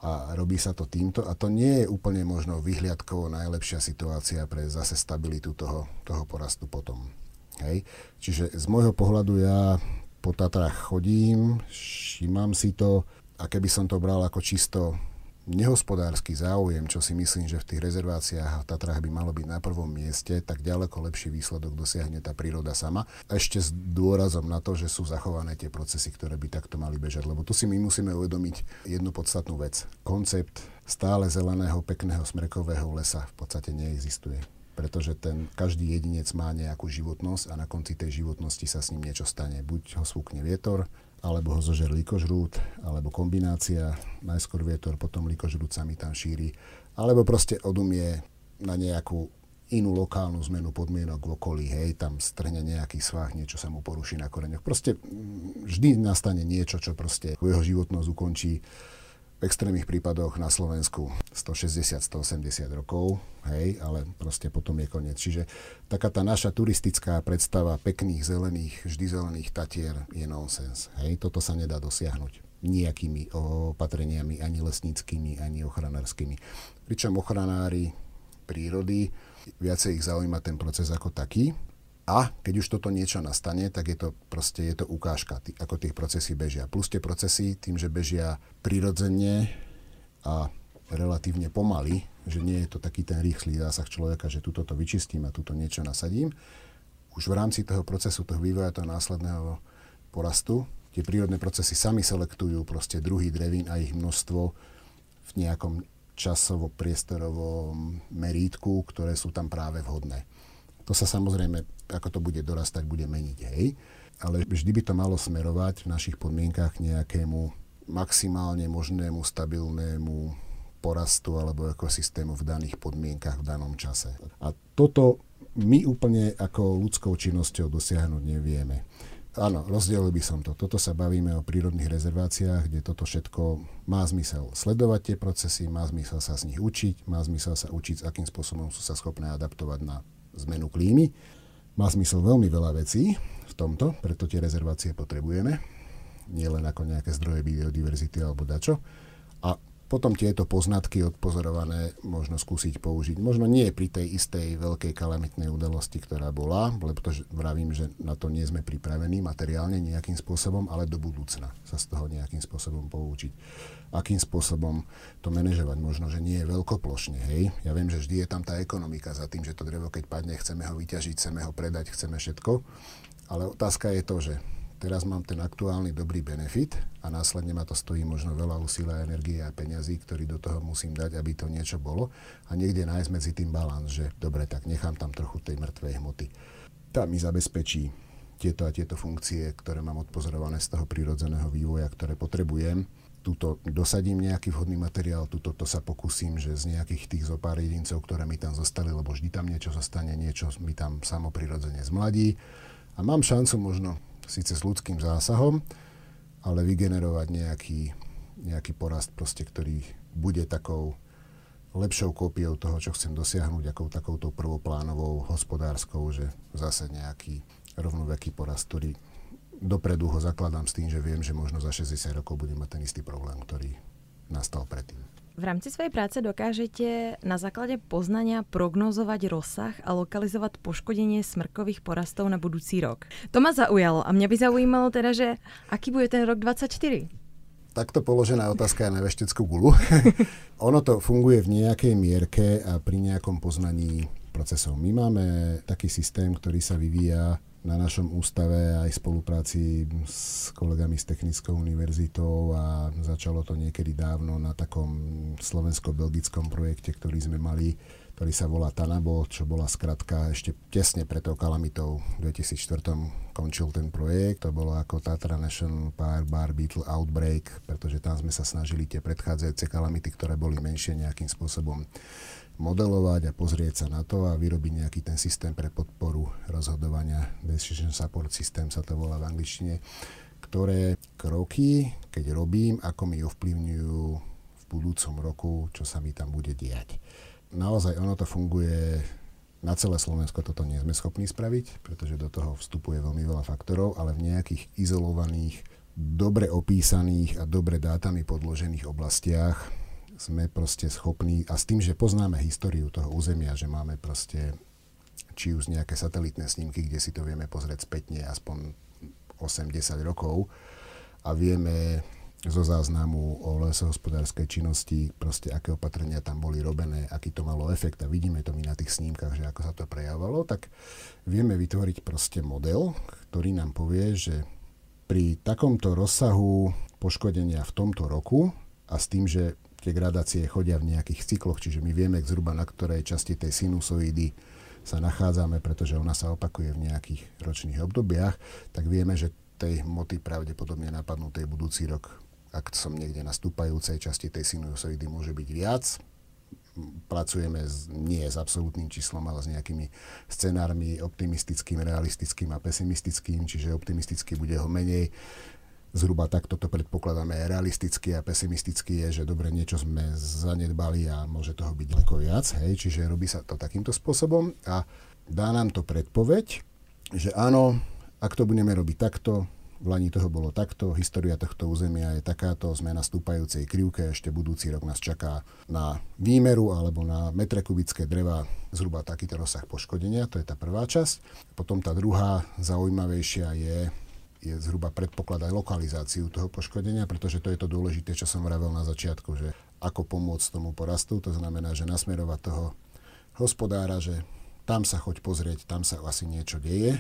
a robí sa to týmto a to nie je úplne možno vyhliadkovo najlepšia situácia pre zase stabilitu toho, toho porastu potom. Hej. Čiže z môjho pohľadu ja po Tatrách chodím, všímam si to, a keby som to bral ako čisto nehospodársky záujem, čo si myslím, že v tých rezerváciách a Tatrách by malo byť na prvom mieste, tak ďaleko lepší výsledok dosiahne tá príroda sama. Ešte s dôrazom na to, že sú zachované tie procesy, ktoré by takto mali bežať. Lebo tu si my musíme uvedomiť jednu podstatnú vec. Koncept stále zeleného, pekného smrekového lesa v podstate neexistuje pretože ten každý jedinec má nejakú životnosť a na konci tej životnosti sa s ním niečo stane. Buď ho svúkne vietor, alebo ho zožer likožrút, alebo kombinácia, najskôr vietor, potom likožrút sa mi tam šíri, alebo proste odumie na nejakú inú lokálnu zmenu podmienok v okolí, hej, tam strhne nejaký svah, niečo sa mu poruší na koreňoch. Proste mm, vždy nastane niečo, čo proste jeho životnosť ukončí extrémnych prípadoch na Slovensku 160-180 rokov, hej, ale proste potom je koniec. Čiže taká tá naša turistická predstava pekných zelených, vždy zelených tatier je nonsens. Hej, toto sa nedá dosiahnuť nejakými opatreniami, ani lesníckými, ani ochranárskymi. Pričom ochranári prírody viacej ich zaujíma ten proces ako taký. A keď už toto niečo nastane, tak je to proste je to ukážka, tý, ako tých procesy bežia. Plus tie procesy tým, že bežia prirodzene a relatívne pomaly, že nie je to taký ten rýchly zásah človeka, že tuto to vyčistím a tuto niečo nasadím. Už v rámci toho procesu, toho vývoja, toho následného porastu, tie prírodné procesy sami selektujú proste druhy drevín a ich množstvo v nejakom časovo-priestorovom merítku, ktoré sú tam práve vhodné. To sa samozrejme, ako to bude dorastať, bude meniť, hej. Ale vždy by to malo smerovať v našich podmienkach nejakému maximálne možnému stabilnému porastu alebo ekosystému v daných podmienkach v danom čase. A toto my úplne ako ľudskou činnosťou dosiahnuť nevieme. Áno, rozdielil by som to. Toto sa bavíme o prírodných rezerváciách, kde toto všetko má zmysel sledovať tie procesy, má zmysel sa z nich učiť, má zmysel sa učiť, akým spôsobom sú sa schopné adaptovať na zmenu klímy. Má zmysel veľmi veľa vecí v tomto, preto tie rezervácie potrebujeme. Nie len ako nejaké zdroje biodiverzity alebo dačo. A potom tieto poznatky odpozorované možno skúsiť použiť. Možno nie pri tej istej veľkej kalamitnej udalosti, ktorá bola, lebo vravím, že na to nie sme pripravení materiálne nejakým spôsobom, ale do budúcna sa z toho nejakým spôsobom poučiť. Akým spôsobom to manažovať, možno, že nie je veľkoplošne, hej. Ja viem, že vždy je tam tá ekonomika za tým, že to drevo, keď padne, chceme ho vyťažiť, chceme ho predať, chceme všetko. Ale otázka je to, že teraz mám ten aktuálny dobrý benefit a následne ma to stojí možno veľa úsilia, energie a peňazí, ktorý do toho musím dať, aby to niečo bolo a niekde nájsť medzi tým balans, že dobre, tak nechám tam trochu tej mŕtvej hmoty. Tá mi zabezpečí tieto a tieto funkcie, ktoré mám odpozorované z toho prírodzeného vývoja, ktoré potrebujem. Tuto dosadím nejaký vhodný materiál, tuto to sa pokúsim, že z nejakých tých zo pár jedincov, ktoré mi tam zostali, lebo vždy tam niečo zostane, niečo mi tam samo prirodzene zmladí. A mám šancu možno síce s ľudským zásahom, ale vygenerovať nejaký, nejaký porast, proste, ktorý bude takou lepšou kópiou toho, čo chcem dosiahnuť, ako takouto prvoplánovou hospodárskou, že zase nejaký rovnoveký porast, ktorý dopredu ho zakladám s tým, že viem, že možno za 60 rokov budem mať ten istý problém, ktorý nastal predtým. V rámci svojej práce dokážete na základe poznania prognozovať rozsah a lokalizovať poškodenie smrkových porastov na budúci rok. To ma zaujalo a mňa by zaujímalo teda, že aký bude ten rok 24? Takto položená otázka je na vešteckú gulu. ono to funguje v nejakej mierke a pri nejakom poznaní procesov. My máme taký systém, ktorý sa vyvíja na našom ústave aj v spolupráci s kolegami z Technickou univerzitou a začalo to niekedy dávno na takom slovensko-belgickom projekte, ktorý sme mali, ktorý sa volá Tanabo, čo bola skratka ešte tesne pred tou kalamitou. V 2004 končil ten projekt, to bolo ako Tatra National Park Bar Beetle Outbreak, pretože tam sme sa snažili tie predchádzajúce kalamity, ktoré boli menšie nejakým spôsobom modelovať a pozrieť sa na to a vyrobiť nejaký ten systém pre podporu rozhodovania. Decision Support System sa to volá v angličtine. Ktoré kroky, keď robím, ako mi ovplyvňujú v budúcom roku, čo sa mi tam bude diať. Naozaj ono to funguje na celé Slovensko toto nie sme schopní spraviť, pretože do toho vstupuje veľmi veľa faktorov, ale v nejakých izolovaných, dobre opísaných a dobre dátami podložených oblastiach sme proste schopní, a s tým, že poznáme históriu toho územia, že máme proste či už nejaké satelitné snímky, kde si to vieme pozrieť spätne aspoň 8-10 rokov a vieme zo záznamu o lesohospodárskej činnosti, proste aké opatrenia tam boli robené, aký to malo efekt. A vidíme to my na tých snímkach, že ako sa to prejavovalo, tak vieme vytvoriť proste model, ktorý nám povie, že pri takomto rozsahu poškodenia v tomto roku a s tým, že tie gradácie chodia v nejakých cykloch, čiže my vieme zhruba na ktorej časti tej sinusoidy sa nachádzame, pretože ona sa opakuje v nejakých ročných obdobiach, tak vieme, že tej hmoty pravdepodobne napadnú tej budúci rok, ak som niekde na stúpajúcej časti tej sinusoidy môže byť viac, pracujeme s, nie s absolútnym číslom, ale s nejakými scenármi optimistickým, realistickým a pesimistickým, čiže optimisticky bude ho menej. Zhruba takto to predpokladáme realisticky a pesimisticky je, že dobre, niečo sme zanedbali a môže toho byť ďaleko viac, hej, čiže robí sa to takýmto spôsobom a dá nám to predpoveď, že áno, ak to budeme robiť takto, v Lani toho bolo takto, história tohto územia je takáto, sme na stúpajúcej krivke, ešte budúci rok nás čaká na výmeru alebo na metre kubické dreva zhruba takýto rozsah poškodenia, to je tá prvá časť. Potom tá druhá zaujímavejšia je, je zhruba predpoklad aj lokalizáciu toho poškodenia, pretože to je to dôležité, čo som vravel na začiatku, že ako pomôcť tomu porastu, to znamená, že nasmerovať toho hospodára, že tam sa choď pozrieť, tam sa asi niečo deje,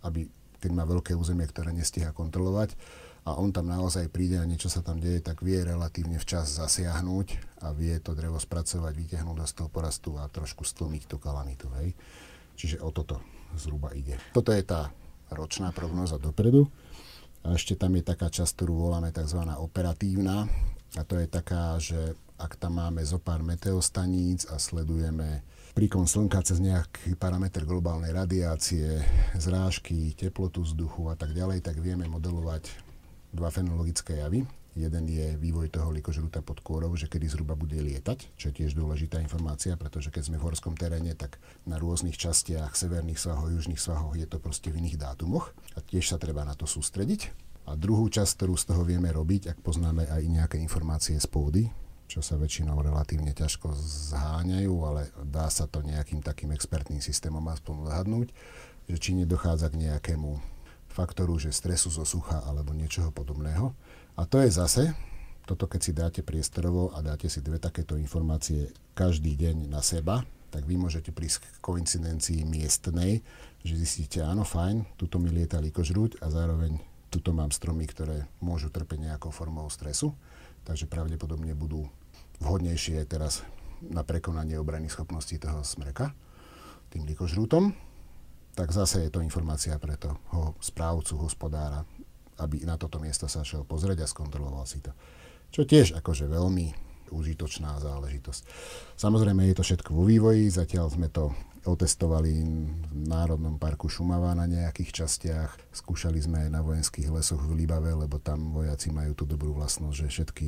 aby keď má veľké územie, ktoré nestíha kontrolovať a on tam naozaj príde a niečo sa tam deje, tak vie relatívne včas zasiahnuť a vie to drevo spracovať, vytiahnuť z toho porastu a trošku stlmiť tú kalamitu. Hej. Čiže o toto zhruba ide. Toto je tá ročná prognoza dopredu. A ešte tam je taká časť, ktorú voláme tzv. operatívna. A to je taká, že ak tam máme zo pár meteostaníc a sledujeme príkon slnka cez nejaký parameter globálnej radiácie, zrážky, teplotu vzduchu a tak ďalej, tak vieme modelovať dva fenologické javy. Jeden je vývoj toho likožruta pod kôrou, že kedy zhruba bude lietať, čo je tiež dôležitá informácia, pretože keď sme v horskom teréne, tak na rôznych častiach severných svahov, južných svahov je to proste v iných dátumoch a tiež sa treba na to sústrediť. A druhú časť, ktorú z toho vieme robiť, ak poznáme aj nejaké informácie z pôdy, čo sa väčšinou relatívne ťažko zháňajú, ale dá sa to nejakým takým expertným systémom aspoň odhadnúť, že či nedochádza k nejakému faktoru, že stresu zo sucha alebo niečoho podobného. A to je zase, toto keď si dáte priestorovo a dáte si dve takéto informácie každý deň na seba, tak vy môžete prísť k koincidencii miestnej, že zistíte, áno, fajn, tuto mi lieta likožrúť a zároveň tuto mám stromy, ktoré môžu trpeť nejakou formou stresu, takže pravdepodobne budú vhodnejšie teraz na prekonanie obrany schopností toho smreka, tým likožrútom, tak zase je to informácia pre toho správcu, hospodára, aby na toto miesto sa šiel pozrieť a skontroloval si to. Čo tiež akože veľmi užitočná záležitosť. Samozrejme je to všetko vo vývoji, zatiaľ sme to otestovali v Národnom parku Šumava na nejakých častiach, skúšali sme aj na vojenských lesoch v Libave, lebo tam vojaci majú tú dobrú vlastnosť, že všetky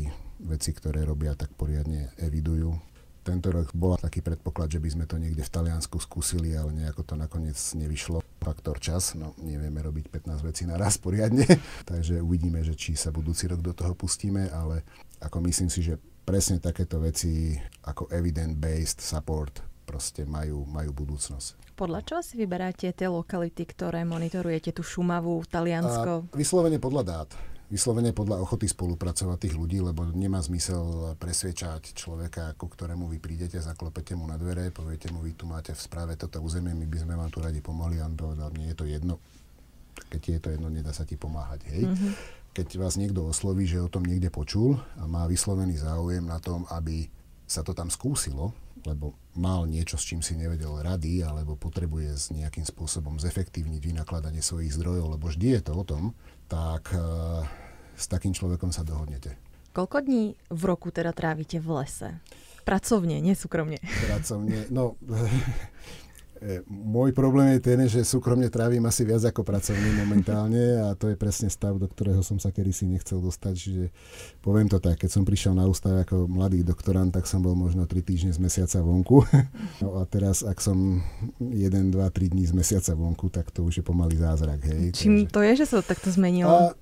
veci, ktoré robia, tak poriadne evidujú. Tento rok bol taký predpoklad, že by sme to niekde v Taliansku skúsili, ale nejako to nakoniec nevyšlo. Faktor čas, no nevieme robiť 15 vecí naraz poriadne, takže uvidíme, že či sa budúci rok do toho pustíme, ale ako myslím si, že presne takéto veci ako evidence-based support proste majú, majú budúcnosť. Podľa čoho si vyberáte tie lokality, ktoré monitorujete, tu Šumavu, Taliansko? A vyslovene podľa dát vyslovene podľa ochoty spolupracovať tých ľudí, lebo nemá zmysel presviečať človeka, ku ktorému vy prídete, zaklopete mu na dvere, poviete mu, vy tu máte v správe toto územie, my by sme vám tu radi pomohli, a on povedal, mne je to jedno. Keď ti je to jedno, nedá sa ti pomáhať. Hej? Mm-hmm. Keď vás niekto osloví, že o tom niekde počul a má vyslovený záujem na tom, aby sa to tam skúsilo, lebo mal niečo, s čím si nevedel rady, alebo potrebuje s nejakým spôsobom zefektívniť vynakladanie svojich zdrojov, lebo vždy je to o tom, tak uh, s takým človekom sa dohodnete. Koľko dní v roku teda trávite v lese? Pracovne, nie súkromne. Pracovne, no e, môj problém je ten, že súkromne trávim asi viac ako pracovne momentálne a to je presne stav, do ktorého som sa kedysi nechcel dostať. Čiže poviem to tak, keď som prišiel na ústav ako mladý doktorant, tak som bol možno 3 týždne z mesiaca vonku. No a teraz, ak som 1, 2, 3 dní z mesiaca vonku, tak to už je pomaly zázrak. Hej. Čím Takže... to je, že sa to takto zmenilo? A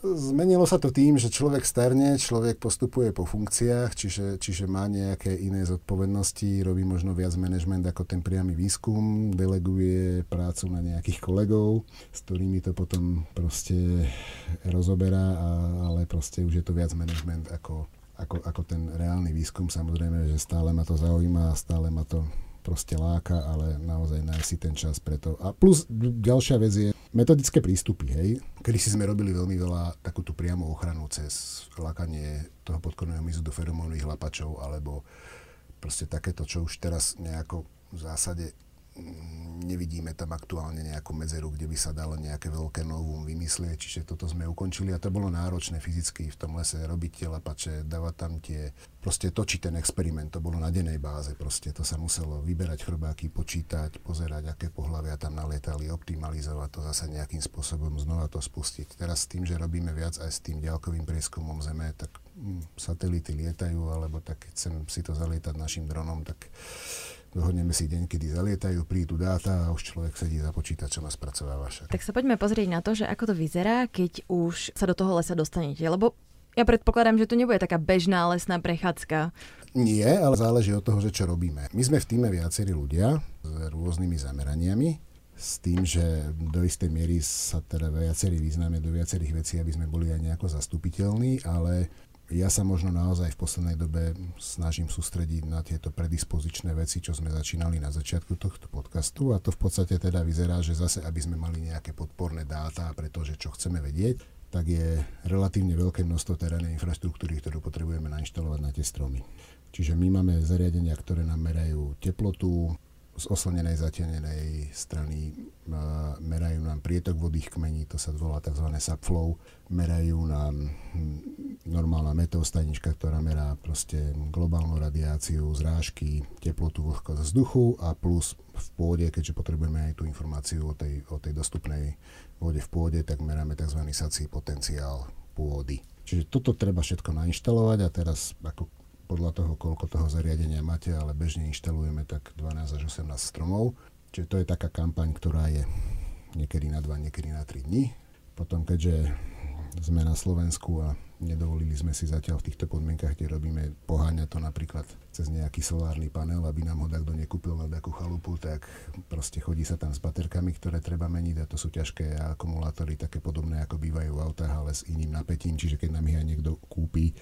Zmenilo sa to tým, že človek starne, človek postupuje po funkciách, čiže, čiže má nejaké iné zodpovednosti, robí možno viac management ako ten priamy výskum, deleguje prácu na nejakých kolegov, s ktorými to potom proste rozoberá, a, ale proste už je to viac management ako, ako, ako ten reálny výskum. Samozrejme, že stále ma to zaujíma a stále ma to proste láka, ale naozaj nájsť si ten čas preto. A plus ďalšia vec je metodické prístupy, hej. Kedy si sme robili veľmi veľa takúto priamu ochranu cez lákanie toho podkorného mizu do feromónových lapačov, alebo proste takéto, čo už teraz nejako v zásade nevidíme tam aktuálne nejakú medzeru, kde by sa dalo nejaké veľké novum vymyslieť, čiže toto sme ukončili a to bolo náročné fyzicky v tom lese robiť tie lapače, dávať tam tie, proste točiť ten experiment, to bolo na dennej báze, proste to sa muselo vyberať chrobáky, počítať, pozerať, aké pohľavia tam nalietali, optimalizovať to zase nejakým spôsobom, znova to spustiť. Teraz s tým, že robíme viac aj s tým ďalkovým prieskumom Zeme, tak hm, satelity lietajú, alebo tak keď chcem si to zalietať našim dronom, tak dohodneme si deň, kedy zalietajú, prídu dáta a už človek sedí za počítačom a spracováva však. Tak sa poďme pozrieť na to, že ako to vyzerá, keď už sa do toho lesa dostanete, lebo ja predpokladám, že to nebude taká bežná lesná prechádzka. Nie, ale záleží od toho, že čo robíme. My sme v týme viacerí ľudia s rôznymi zameraniami, s tým, že do istej miery sa teda viacerí význame do viacerých vecí, aby sme boli aj nejako zastupiteľní, ale ja sa možno naozaj v poslednej dobe snažím sústrediť na tieto predispozičné veci, čo sme začínali na začiatku tohto podcastu a to v podstate teda vyzerá, že zase, aby sme mali nejaké podporné dáta, pretože čo chceme vedieť, tak je relatívne veľké množstvo terénnej infraštruktúry, ktorú potrebujeme nainštalovať na tie stromy. Čiže my máme zariadenia, ktoré nám merajú teplotu, z oslnenej zatenenej strany merajú nám prietok vody kmení, to sa volá tzv. subflow, merajú nám normálna meteostajnička, ktorá merá proste globálnu radiáciu, zrážky, teplotu vlhkosť vzduchu a plus v pôde, keďže potrebujeme aj tú informáciu o tej, o tej dostupnej vode v pôde, tak meráme tzv. sací potenciál pôdy. Čiže toto treba všetko nainštalovať a teraz ako podľa toho, koľko toho zariadenia máte, ale bežne inštalujeme tak 12 až 18 stromov. Čiže to je taká kampaň, ktorá je niekedy na 2, niekedy na 3 dní. Potom, keďže sme na Slovensku a nedovolili sme si zatiaľ v týchto podmienkach, kde robíme, poháňať to napríklad cez nejaký solárny panel, aby nám ho takto nekúpil na takú chalupu, tak proste chodí sa tam s baterkami, ktoré treba meniť a to sú ťažké akumulátory, také podobné ako bývajú v autách, ale s iným napätím, čiže keď nám ich aj niekto kúpi,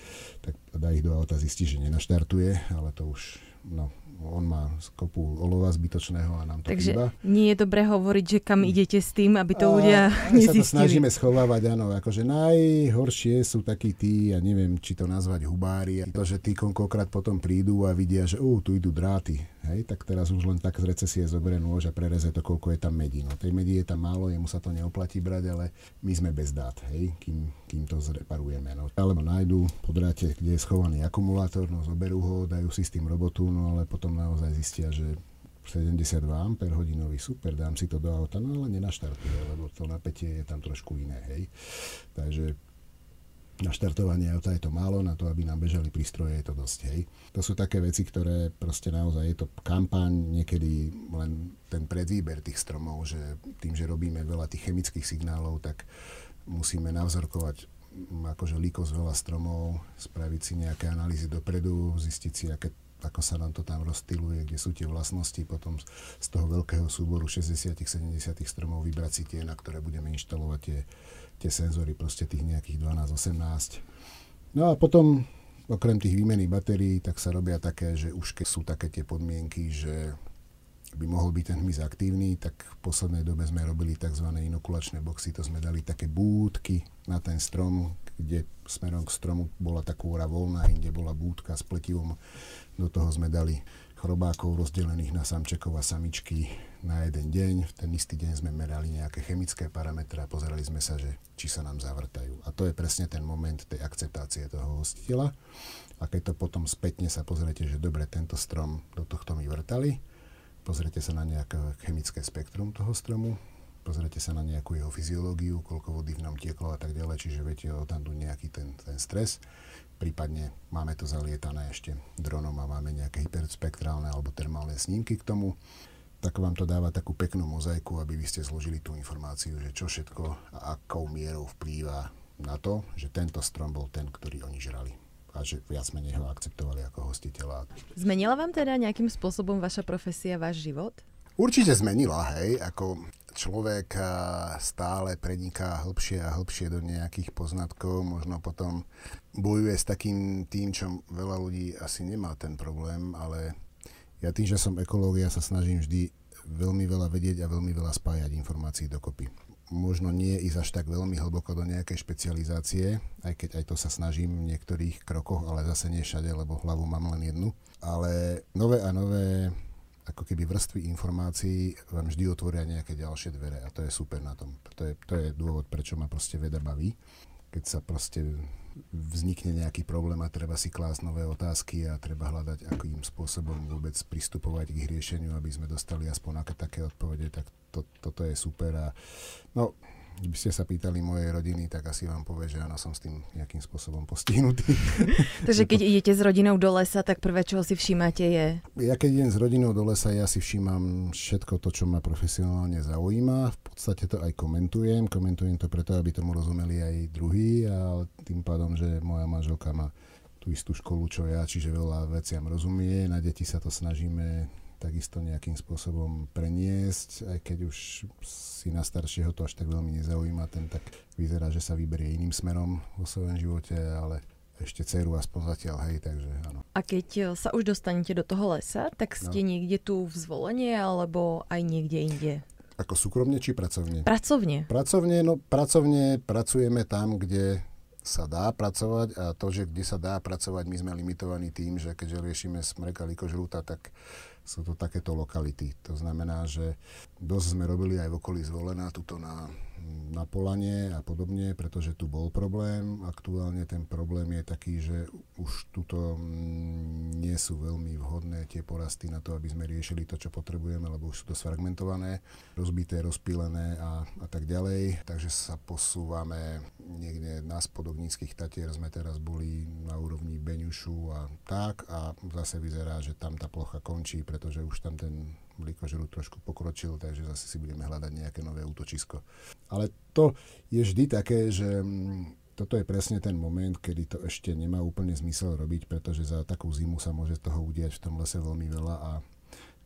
tak dá ich do auta, zistí, že nenaštartuje, ale to už no, on má kopu olova zbytočného a nám to Takže chýba. nie je dobré hovoriť, že kam idete s tým, aby to ľudia a, nezistili. sa to snažíme schovávať, áno, akože najhoršie sú takí tí, ja neviem, či to nazvať hubári, to, že tí koľkokrát potom prídu a vidia, že uh, tu idú dráty, hej, tak teraz už len tak z recesie zoberie nôž a prereze to, koľko je tam medí. No tej medí je tam málo, jemu sa to neoplatí brať, ale my sme bez dát, hej, kým, kým to zreparujeme. No. Alebo nájdu po dráte, kde je schovaný akumulátor, no zoberú ho, dajú si s tým robotu, no ale potom potom naozaj zistia, že 72 Ah hodinový, super, dám si to do auta, no ale nenaštartuje, lebo to napätie je tam trošku iné, hej. Takže na štartovanie auta je to málo, na to, aby nám bežali prístroje, je to dosť, hej. To sú také veci, ktoré proste naozaj je to kampaň, niekedy len ten predvýber tých stromov, že tým, že robíme veľa tých chemických signálov, tak musíme navzorkovať akože líkosť veľa stromov, spraviť si nejaké analýzy dopredu, zistiť si, aké ako sa nám to tam rozstyluje, kde sú tie vlastnosti, potom z toho veľkého súboru 60-70 stromov vybrať si tie, na ktoré budeme inštalovať tie, tie senzory, proste tých nejakých 12-18. No a potom, okrem tých výmeny batérií, tak sa robia také, že už keď sú také tie podmienky, že by mohol byť ten hmyz aktívny, tak v poslednej dobe sme robili tzv. inokulačné boxy, to sme dali také búdky na ten strom, kde smerom k stromu bola tá kôra voľná, inde bola búdka s pletivom do toho sme dali chrobákov rozdelených na samčekov a samičky na jeden deň. V ten istý deň sme merali nejaké chemické parametre a pozerali sme sa, že či sa nám zavrtajú. A to je presne ten moment tej akceptácie toho hostiteľa. A keď to potom spätne sa pozriete, že dobre, tento strom do tohto mi vrtali, pozrite sa na nejaké chemické spektrum toho stromu, pozrite sa na nejakú jeho fyziológiu, koľko vody v ňom tieklo a tak ďalej, čiže viete tam nejaký ten, ten stres prípadne máme to zalietané ešte dronom a máme nejaké hyperspektrálne alebo termálne snímky k tomu, tak vám to dáva takú peknú mozaiku, aby vy ste zložili tú informáciu, že čo všetko a akou mierou vplýva na to, že tento strom bol ten, ktorý oni žrali a že viac menej ho akceptovali ako hostiteľa. Zmenila vám teda nejakým spôsobom vaša profesia, váš život? Určite zmenila, hej, ako človek stále preniká hĺbšie a hĺbšie do nejakých poznatkov, možno potom bojuje s takým tým, čo veľa ľudí asi nemá ten problém, ale ja tým, že som ekológ, ja sa snažím vždy veľmi veľa vedieť a veľmi veľa spájať informácií dokopy. Možno nie ísť až tak veľmi hlboko do nejakej špecializácie, aj keď aj to sa snažím v niektorých krokoch, ale zase nie všade, lebo hlavu mám len jednu. Ale nové a nové ako keby vrstvy informácií vám vždy otvoria nejaké ďalšie dvere a to je super na tom. To je, to je dôvod, prečo ma proste veda baví. Keď sa proste vznikne nejaký problém a treba si klásť nové otázky a treba hľadať, akým spôsobom vôbec pristupovať k ich riešeniu, aby sme dostali aspoň aké také odpovede, tak to, toto je super. A, no, by ste sa pýtali mojej rodiny, tak asi vám povie, že áno, som s tým nejakým spôsobom postihnutý. Takže keď idete s rodinou do lesa, tak prvé, čo si všímate je? Ja keď idem s rodinou do lesa, ja si všímam všetko to, čo ma profesionálne zaujíma. V podstate to aj komentujem. Komentujem to preto, aby tomu rozumeli aj druhý a tým pádom, že moja manželka má tú istú školu, čo ja, čiže veľa veciam rozumie. Na deti sa to snažíme takisto nejakým spôsobom preniesť, aj keď už si na staršieho to až tak veľmi nezaujíma, ten tak vyzerá, že sa vyberie iným smerom vo svojom živote, ale ešte dceru aspoň zatiaľ, hej, takže áno. A keď e, sa už dostanete do toho lesa, tak ste no. niekde tu v zvolenie alebo aj niekde inde? Ako súkromne či pracovne? Pracovne. Pracovne, no pracovne pracujeme tam, kde sa dá pracovať a to, že kde sa dá pracovať, my sme limitovaní tým, že keďže riešime smreka likožrúta, tak sú to takéto lokality. To znamená, že dosť sme robili aj v okolí zvolená, tuto na, na Polanie a podobne, pretože tu bol problém. Aktuálne ten problém je taký, že už tuto mm, nie sú veľmi vhodné tie porasty na to, aby sme riešili to, čo potrebujeme, lebo už sú to sfragmentované, rozbité, rozpílené a, a tak ďalej. Takže sa posúvame niekde na spodok nízkych Tatier sme teraz boli na úrovni Beňušu a tak a zase vyzerá, že tam tá plocha končí, pretože už tam ten mlíkožrú trošku pokročil, takže zase si budeme hľadať nejaké nové útočisko. Ale to je vždy také, že mm, toto je presne ten moment, kedy to ešte nemá úplne zmysel robiť, pretože za takú zimu sa môže toho udiať v tom lese veľmi veľa a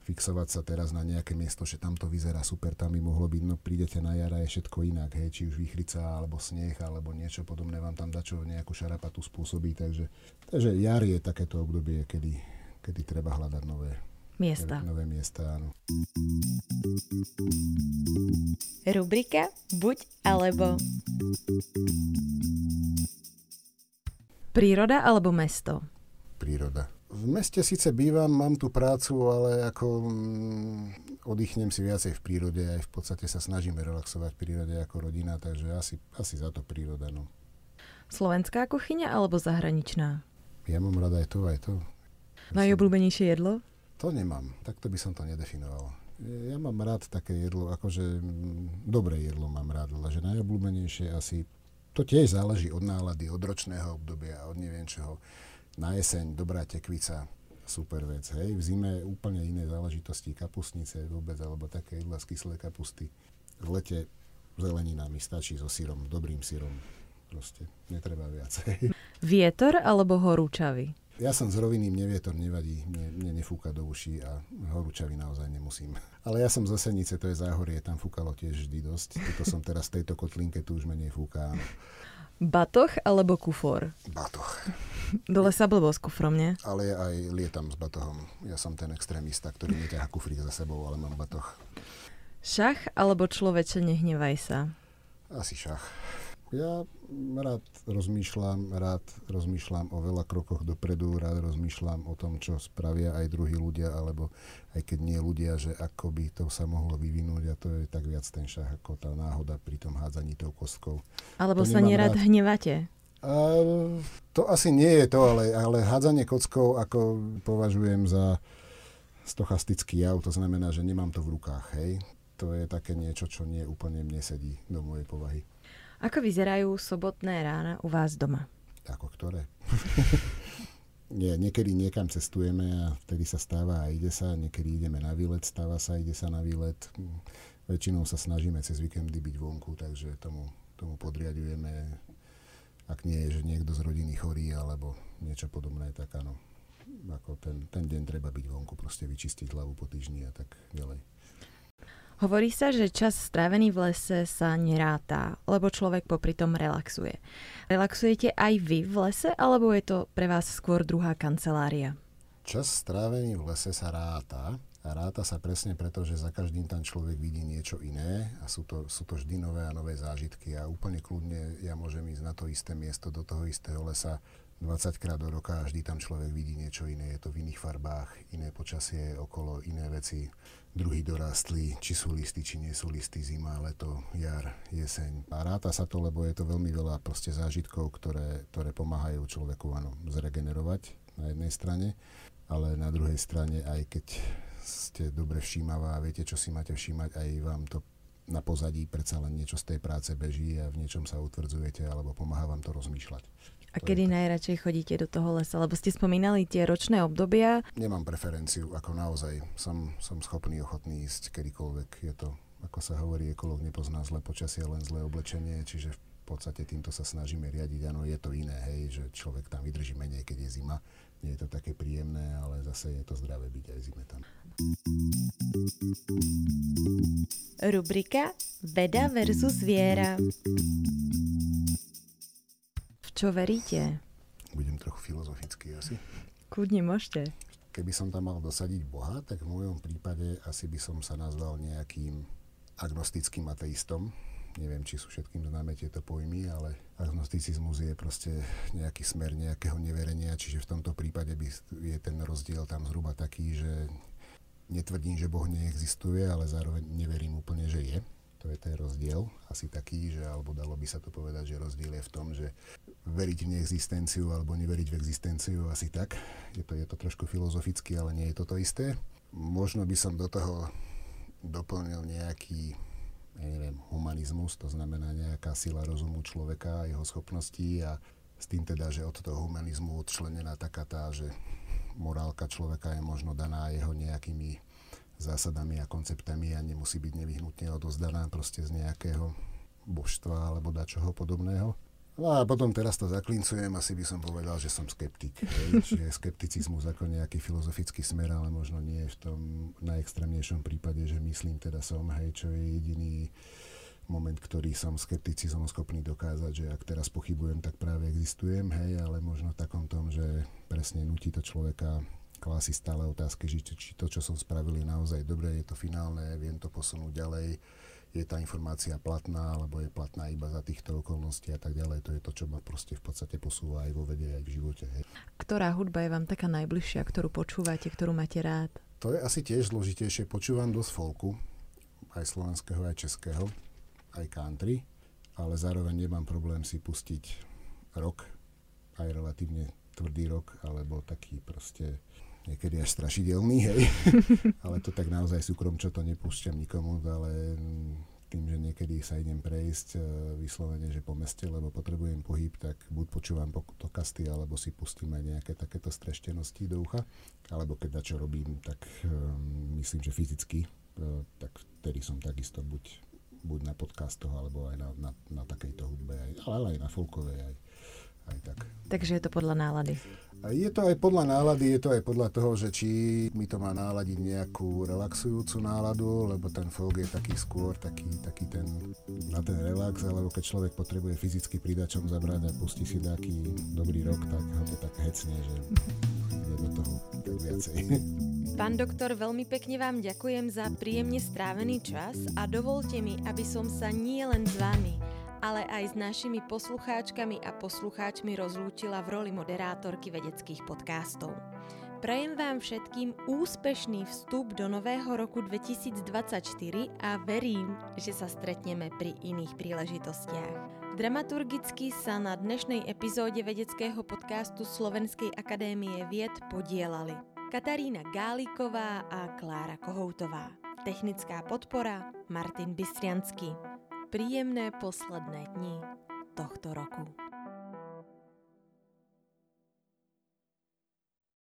fixovať sa teraz na nejaké miesto, že tamto vyzerá super, tam by mohlo byť, no prídete na jara, je všetko inak, hej, či už vychrica, alebo sneh, alebo niečo podobné vám tam dačo nejakú šarapatu spôsobí, takže, takže jar je takéto obdobie, kedy, kedy treba hľadať nové miesta. Nové, miesta, áno. Rubrika Buď alebo Príroda alebo mesto? Príroda v meste síce bývam, mám tú prácu, ale ako mm, oddychnem si viacej v prírode, aj v podstate sa snažíme relaxovať v prírode ako rodina, takže asi, asi za to príroda. No. Slovenská kuchyňa alebo zahraničná? Ja mám rada aj to, aj to. Najobľúbenejšie jedlo? To nemám, takto by som to nedefinoval. Ja mám rád také jedlo, akože mm, dobré jedlo mám rád, ale že najobľúbenejšie asi, to tiež záleží od nálady, od ročného obdobia, od neviem čoho na jeseň dobrá tekvica, super vec. Hej. V zime úplne iné záležitosti, kapustnice vôbec, alebo také jedla z kyslé kapusty. V lete zelenina mi stačí so sírom, dobrým sírom. Proste netreba viacej. Vietor alebo horúčavy? Ja som z roviny, mne vietor nevadí, mne, mne nefúka do uší a horúčavy naozaj nemusím. Ale ja som z Osenice, to je záhorie, tam fúkalo tiež vždy dosť. Tuto som teraz v tejto kotlinke, tu už menej fúka. Batoh alebo kufor? Batoh. Dole sa blbo s kufrom, nie? Ale ja aj lietam s batohom. Ja som ten extrémista, ktorý neťahá kufrík za sebou, ale mám batoh. Šach alebo človeče, nehnevaj sa? Asi šach. Ja rád rozmýšľam, rád rozmýšľam o veľa krokoch dopredu, rád rozmýšľam o tom, čo spravia aj druhí ľudia, alebo aj keď nie ľudia, že ako by to sa mohlo vyvinúť a to je tak viac ten šach ako tá náhoda pri tom hádzaní tou kostkou. Alebo to sa nerad rád. hnevate? A, to asi nie je to, ale, ale hádzanie kockou ako považujem za stochastický jav, to znamená, že nemám to v rukách, hej. To je také niečo, čo nie úplne mne sedí do mojej povahy. Ako vyzerajú sobotné rána u vás doma? Ako ktoré? Nie, niekedy niekam cestujeme a vtedy sa stáva a ide sa, niekedy ideme na výlet, stáva sa, ide sa na výlet. Väčšinou sa snažíme cez víkendy byť vonku, takže tomu, tomu podriadujeme, ak nie je, že niekto z rodiny chorý alebo niečo podobné, tak áno. Ako ten, ten deň treba byť vonku, proste vyčistiť hlavu po týždni a tak ďalej. Hovorí sa, že čas strávený v lese sa neráta, lebo človek popri tom relaxuje. Relaxujete aj vy v lese, alebo je to pre vás skôr druhá kancelária? Čas strávený v lese sa ráta. A ráta sa presne preto, že za každým tam človek vidí niečo iné a sú to, sú to vždy nové a nové zážitky a úplne kľudne ja môžem ísť na to isté miesto, do toho istého lesa 20 krát do roka a vždy tam človek vidí niečo iné, je to v iných farbách, iné počasie okolo, iné veci, druhy dorástli, či sú listy, či nie sú listy, zima, leto, jar, jeseň. A ráta sa to, lebo je to veľmi veľa proste zážitkov, ktoré, ktoré pomáhajú človeku áno, zregenerovať na jednej strane, ale na druhej strane, aj keď ste dobre všímavá a viete, čo si máte všímať, aj vám to na pozadí predsa len niečo z tej práce beží a v niečom sa utvrdzujete alebo pomáha vám to rozmýšľať. A kedy najradšej chodíte do toho lesa? Lebo ste spomínali tie ročné obdobia. Nemám preferenciu, ako naozaj. Som, som schopný, ochotný ísť kedykoľvek. Je to, ako sa hovorí, ekolog nepozná zlé počasie, len zlé oblečenie, čiže v podstate týmto sa snažíme riadiť. Áno, je to iné, hej, že človek tam vydrží menej, keď je zima. Nie je to také príjemné, ale zase je to zdravé byť aj zime tam. Rubrika Veda versus viera čo veríte? Budem trochu filozofický asi. Kudne môžete. Keby som tam mal dosadiť Boha, tak v mojom prípade asi by som sa nazval nejakým agnostickým ateistom. Neviem, či sú všetkým známe tieto pojmy, ale agnosticizmus je proste nejaký smer nejakého neverenia, čiže v tomto prípade by je ten rozdiel tam zhruba taký, že netvrdím, že Boh neexistuje, ale zároveň neverím úplne, že je. To je ten rozdiel, asi taký, že, alebo dalo by sa to povedať, že rozdiel je v tom, že veriť v neexistenciu alebo neveriť v existenciu, asi tak. Je to, je to trošku filozoficky, ale nie je to to isté. Možno by som do toho doplnil nejaký ja neviem, humanizmus, to znamená nejaká sila rozumu človeka a jeho schopností a s tým teda, že od toho humanizmu odčlenená taká tá, že morálka človeka je možno daná jeho nejakými zásadami a konceptami a nemusí byť nevyhnutne odozdaná proste z nejakého božstva alebo dačoho podobného. No a potom teraz to zaklincujem, asi by som povedal, že som skeptik. Čiže skepticizmus ako nejaký filozofický smer, ale možno nie v tom najextrémnejšom prípade, že myslím teda som, hej, čo je jediný moment, ktorý som skepticizmom schopný dokázať, že ak teraz pochybujem, tak práve existujem, hej, ale možno v takom tom, že presne nutí to človeka klási stále otázky, že či to, čo som spravil, je naozaj dobré, je to finálne, viem to posunúť ďalej, je tá informácia platná, alebo je platná iba za týchto okolností a tak ďalej. To je to, čo ma proste v podstate posúva aj vo vede, aj v živote. Hej. Ktorá hudba je vám taká najbližšia, ktorú počúvate, ktorú máte rád? To je asi tiež zložitejšie. Počúvam dosť folku, aj slovenského, aj českého, aj country, ale zároveň nemám problém si pustiť rok, aj relatívne tvrdý rok, alebo taký proste niekedy až strašidelný, hej. ale to tak naozaj súkrom, čo to nepúšťam nikomu, ale tým, že niekedy sa idem prejsť e, vyslovene, že po meste, lebo potrebujem pohyb, tak buď počúvam podcasty, alebo si pustím aj nejaké takéto streštenosti do ucha, alebo keď čo robím, tak um, myslím, že fyzicky, uh, tak vtedy som takisto buď, buď na podcastoch, alebo aj na, na, na takejto hudbe, aj, ale aj na folkovej, aj, aj tak. Takže je to podľa nálady. Je to aj podľa nálady, je to aj podľa toho, že či mi to má náladiť nejakú relaxujúcu náladu, lebo ten folk je taký skôr taký, taký ten, na ten relax, alebo keď človek potrebuje fyzicky pridačom zabrať a pustí si nejaký dobrý rok, tak ho to tak hecne, že ide do toho tak viacej. Pán doktor, veľmi pekne vám ďakujem za príjemne strávený čas a dovolte mi, aby som sa nie len s vami, ale aj s našimi poslucháčkami a poslucháčmi rozlúčila v roli moderátorky vedeckých podcastov. Prajem vám všetkým úspešný vstup do nového roku 2024 a verím, že sa stretneme pri iných príležitostiach. Dramaturgicky sa na dnešnej epizóde vedeckého podcastu Slovenskej akadémie vied podielali Katarína Gáliková a Klára Kohoutová. Technická podpora Martin Bystriansky príjemné posledné dni tohto roku.